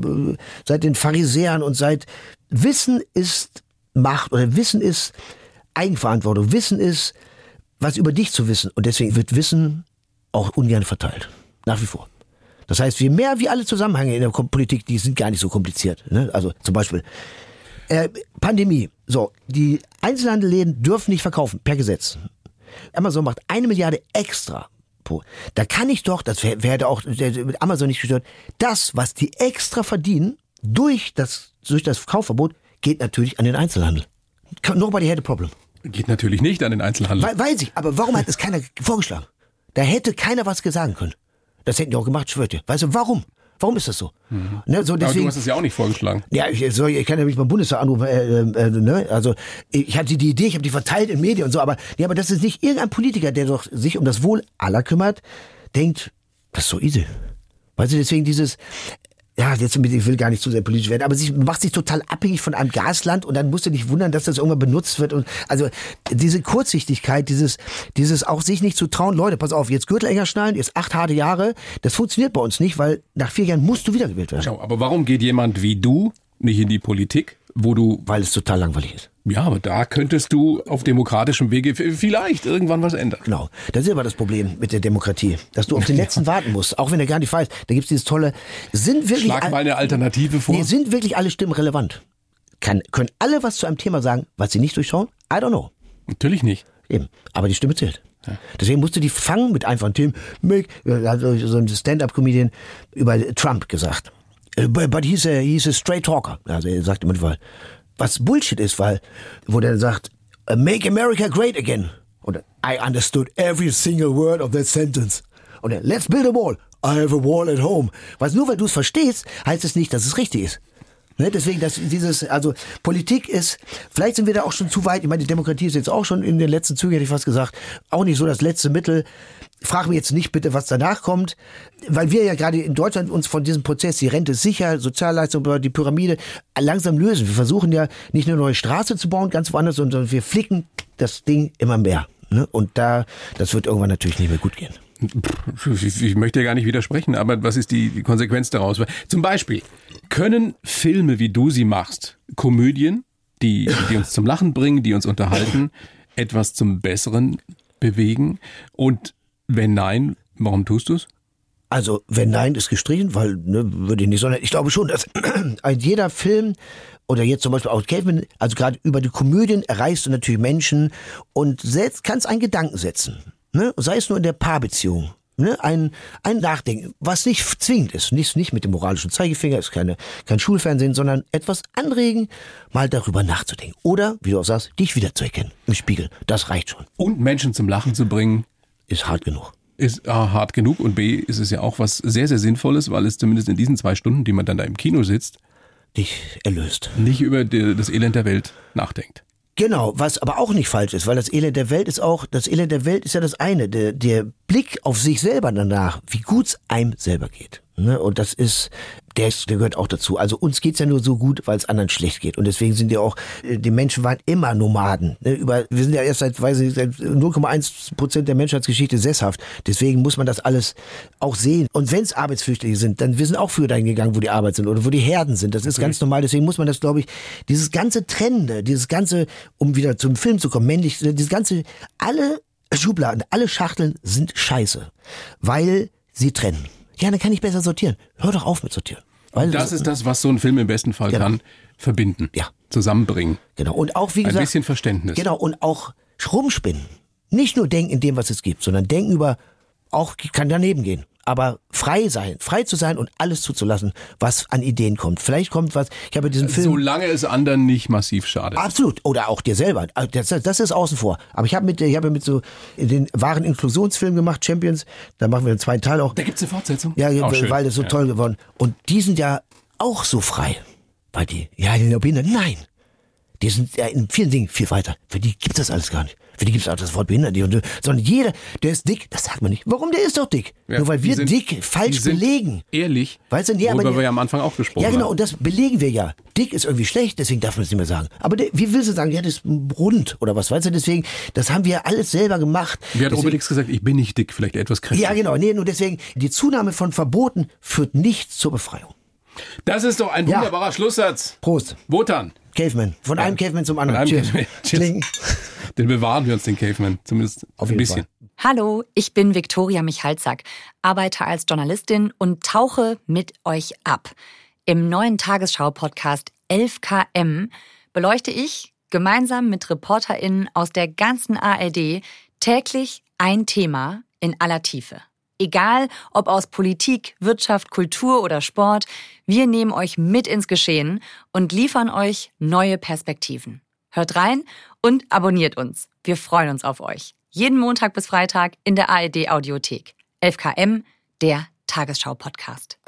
S1: seit den Pharisäern und seit, Wissen ist Macht oder Wissen ist Eigenverantwortung. Wissen ist, was über dich zu wissen. Und deswegen wird Wissen auch ungern verteilt. Nach wie vor. Das heißt, je mehr wir alle Zusammenhänge in der Politik, die sind gar nicht so kompliziert. Ne? Also zum Beispiel äh, Pandemie. So, die Einzelhandelläden dürfen nicht verkaufen, per Gesetz. Amazon macht eine Milliarde extra. Da kann ich doch, das wär- wäre auch der- mit Amazon nicht gestört, das, was die extra verdienen, durch das, durch das Kaufverbot, geht natürlich an den Einzelhandel. Nobody had a problem.
S2: Geht natürlich nicht an den Einzelhandel.
S1: We weiß ich, aber warum hat es keiner vorgeschlagen? Da hätte keiner was sagen können. Das hätten die auch gemacht, schwör dir. Weißt du, warum? Warum ist das so? Ne, so
S2: Aber du
S1: deswegen,
S2: hast es ja auch nicht vorgeschlagen.
S1: ja, ich, soll, ich kann ja nicht beim Bundestag anrufen. Äh, äh, äh, ne? Also ich hatte die Idee, ich habe die verteilt in Medien und so, aber nee, aber das ist nicht irgendein Politiker, der doch sich um das Wohl aller kümmert, denkt, das ist so easy. Weißt du, deswegen dieses, ja, jetzt ich will gar nicht zu sehr politisch werden, aber sie macht sich total abhängig von einem Gasland und dann musst du dich wundern, dass das irgendwann benutzt wird und also diese Kurzsichtigkeit, dieses, dieses auch sich nicht zu trauen, Leute, pass auf, jetzt Gürtel enger schnallen, jetzt acht harte Jahre, das funktioniert bei uns nicht, weil nach vier Jahren musst du wiedergewählt werden,
S2: Schau, aber warum geht jemand wie du nicht in die Politik, wo du,
S1: weil es total langweilig ist.
S2: Ja, aber da könntest du auf demokratischem Wege vielleicht irgendwann was ändern.
S1: Genau. Das ist aber das Problem mit der Demokratie, dass du auf den letzten warten musst, auch wenn er gar nicht weiß. Da gibt's dieses tolle, sind wirklich,
S2: Schlag mal eine Alternative vor.
S1: nee, sind wirklich alle Stimmen relevant? Kann, können alle was zu einem Thema sagen, was sie nicht durchschauen? I don't know.
S2: Natürlich nicht.
S1: Eben. Aber die Stimme zählt. Deswegen musst du die fangen mit einfachen Themen. Make, also so ein Stand-up-Comedian über Trump gesagt. Uh, But, he's, a, he's a straight talker. Also er sagt immer, weil, was Bullshit ist, weil, wo der sagt, "Uh, make America great again. Und I understood every single word of that sentence. Und let's build a wall. I have a wall at home. Was nur weil du es verstehst, heißt es nicht, dass es richtig ist. Ne, deswegen, dass dieses, also Politik ist, vielleicht sind wir da auch schon zu weit. Ich meine, die Demokratie ist jetzt auch schon in den letzten Zügen, hätte ich fast gesagt, auch nicht so das letzte Mittel. Frag mich jetzt nicht bitte, was danach kommt, weil wir ja gerade in Deutschland uns von diesem Prozess, die Rente ist sicher, Sozialleistung, die Pyramide, langsam lösen. Wir versuchen ja nicht eine neue Straße zu bauen, ganz woanders, sondern wir flicken das Ding immer mehr. Ne? Und da, das wird irgendwann natürlich nicht mehr gut gehen.
S2: Ich, möchte ja gar nicht widersprechen, aber was ist die, die Konsequenz daraus? Zum Beispiel, können Filme, wie du sie machst, Komödien, die, die uns zum Lachen bringen, die uns unterhalten, etwas zum Besseren bewegen? Und wenn nein, warum tust du es?
S1: Also, wenn nein, ist gestrichen, weil, ne, würde ich nicht, sondern ich glaube schon, dass ein jeder Film oder jetzt zum Beispiel auch Caveman, also gerade über die Komödien erreichst du natürlich Menschen und selbst kannst einen Gedanken setzen. Ne? Sei es nur in der Paarbeziehung. Ne? Ein, ein Nachdenken, was nicht zwingend ist. Nicht, nicht mit dem moralischen Zeigefinger, ist keine, kein Schulfernsehen, sondern etwas anregen, mal darüber nachzudenken. Oder, wie du auch sagst, dich wiederzuerkennen im Spiegel. Das reicht schon.
S2: Und Menschen zum Lachen zu bringen,
S1: Ist hart genug.
S2: ist A, hart genug und B, ist es ja auch was sehr, sehr Sinnvolles, weil es zumindest in diesen zwei Stunden, die man dann da im Kino sitzt,
S1: Dich erlöst.
S2: nicht über die, das Elend der Welt nachdenkt.
S1: Genau, was aber auch nicht falsch ist, weil das Elend der Welt ist auch, das Elend der Welt ist ja das eine, der, der Blick auf sich selber danach, wie gut's einem selber geht. Ne? Und das ist, der, ist, der gehört auch dazu. Also uns geht's ja nur so gut, weil es anderen schlecht geht. Und deswegen sind ja auch, äh, die Menschen waren immer Nomaden. Ne? Über, wir sind ja erst seit, weiß ich, seit 0,1 Prozent der Menschheitsgeschichte sesshaft. Deswegen muss man das alles auch sehen. Und wenn's Arbeitsflüchtlinge sind, dann wir sind auch früher dahin gegangen, wo die Arbeit sind oder wo die Herden sind. Das ist ganz normal. Deswegen muss man das, glaube ich, dieses ganze Trennende, dieses ganze, um wieder zum Film zu kommen, männlich, dieses ganze, alle Schubladen, alle Schachteln sind scheiße, weil sie trennen. Ja, dann kann ich besser sortieren. Hör doch auf mit sortieren. Weil
S2: Das ist das, was so ein Film im besten Fall
S1: Genau.
S2: kann. Verbinden.
S1: Ja.
S2: Zusammenbringen.
S1: genau. Und auch, wie
S2: Ein
S1: gesagt,
S2: bisschen Verständnis.
S1: Genau, und auch rumspinnen. Nicht nur denken in dem, was es gibt, sondern denken über, auch kann daneben gehen. Aber frei sein, frei zu sein und alles zuzulassen, was an Ideen kommt. Vielleicht kommt was, ich habe diesen Film.
S2: Solange es anderen nicht massiv schadet.
S1: Absolut. Oder auch dir selber. Das, das ist außen vor. Aber ich habe mit, ich habe mit so den wahren Inklusionsfilm gemacht, Champions. Da machen wir einen zweiten Teil auch.
S2: Da gibt's eine Fortsetzung?
S1: Ja, ja weil das so
S2: Ja.
S1: toll geworden. Und die sind ja auch so frei. Bei die, ja, die sind behindert. Nein. Die sind ja in vielen Dingen viel weiter. Für die gibt's das alles gar nicht. Für die gibt's auch das Wort behindert nicht. Und, sondern jeder, der ist dick, das sagt man nicht. Warum? Der ist doch dick.
S2: Ja,
S1: Nur weil wir
S2: sind-
S1: dick falsch belegen.
S2: Ehrlich.
S1: Weißt du, ja, aber
S2: worüber
S1: die-
S2: wir ja am Anfang auch gesprochen
S1: Ja, genau,
S2: haben.
S1: und das belegen wir ja. Dick ist irgendwie schlecht, deswegen darf man es nicht mehr sagen. Aber der, wie willst du sagen, ja, das ist rund oder was, weißt du, deswegen, das haben wir alles selber gemacht.
S2: Wie hat
S1: deswegen,
S2: Obelix gesagt, ich bin nicht dick, vielleicht etwas kräftig.
S1: Ja, genau, nee, nur deswegen, die Zunahme von Verboten führt nicht zur Befreiung.
S2: Das ist doch ein
S1: Ja.
S2: wunderbarer Schlusssatz.
S1: Prost.
S2: Wotan.
S1: Caveman. Von einem Caveman zum anderen.
S2: einem
S1: Cheers.
S2: Caveman. Cheers. Den bewahren wir uns, den Caveman. Zumindest
S1: Auf
S2: ein bisschen.
S1: Fall.
S4: Hallo, ich bin Viktoria Michalzack, arbeite als Journalistin und tauche mit euch ab. Im neuen Tagesschau-Podcast 11KM beleuchte ich gemeinsam mit ReporterInnen aus der ganzen ARD täglich ein Thema in aller Tiefe. Egal, ob aus Politik, Wirtschaft, Kultur oder Sport, wir nehmen euch mit ins Geschehen und liefern euch neue Perspektiven. Hört rein und abonniert uns. Wir freuen uns auf euch. Jeden Montag bis Freitag in der ARD Audiothek. 11KM, der Tagesschau-Podcast.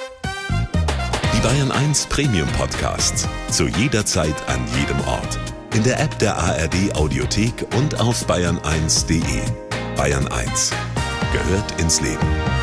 S3: Die Bayern 1 Premium Podcasts. Zu jeder Zeit, an jedem Ort. In der App der ARD Audiothek und auf bayern1.de. Bayern 1 gehört ins Leben.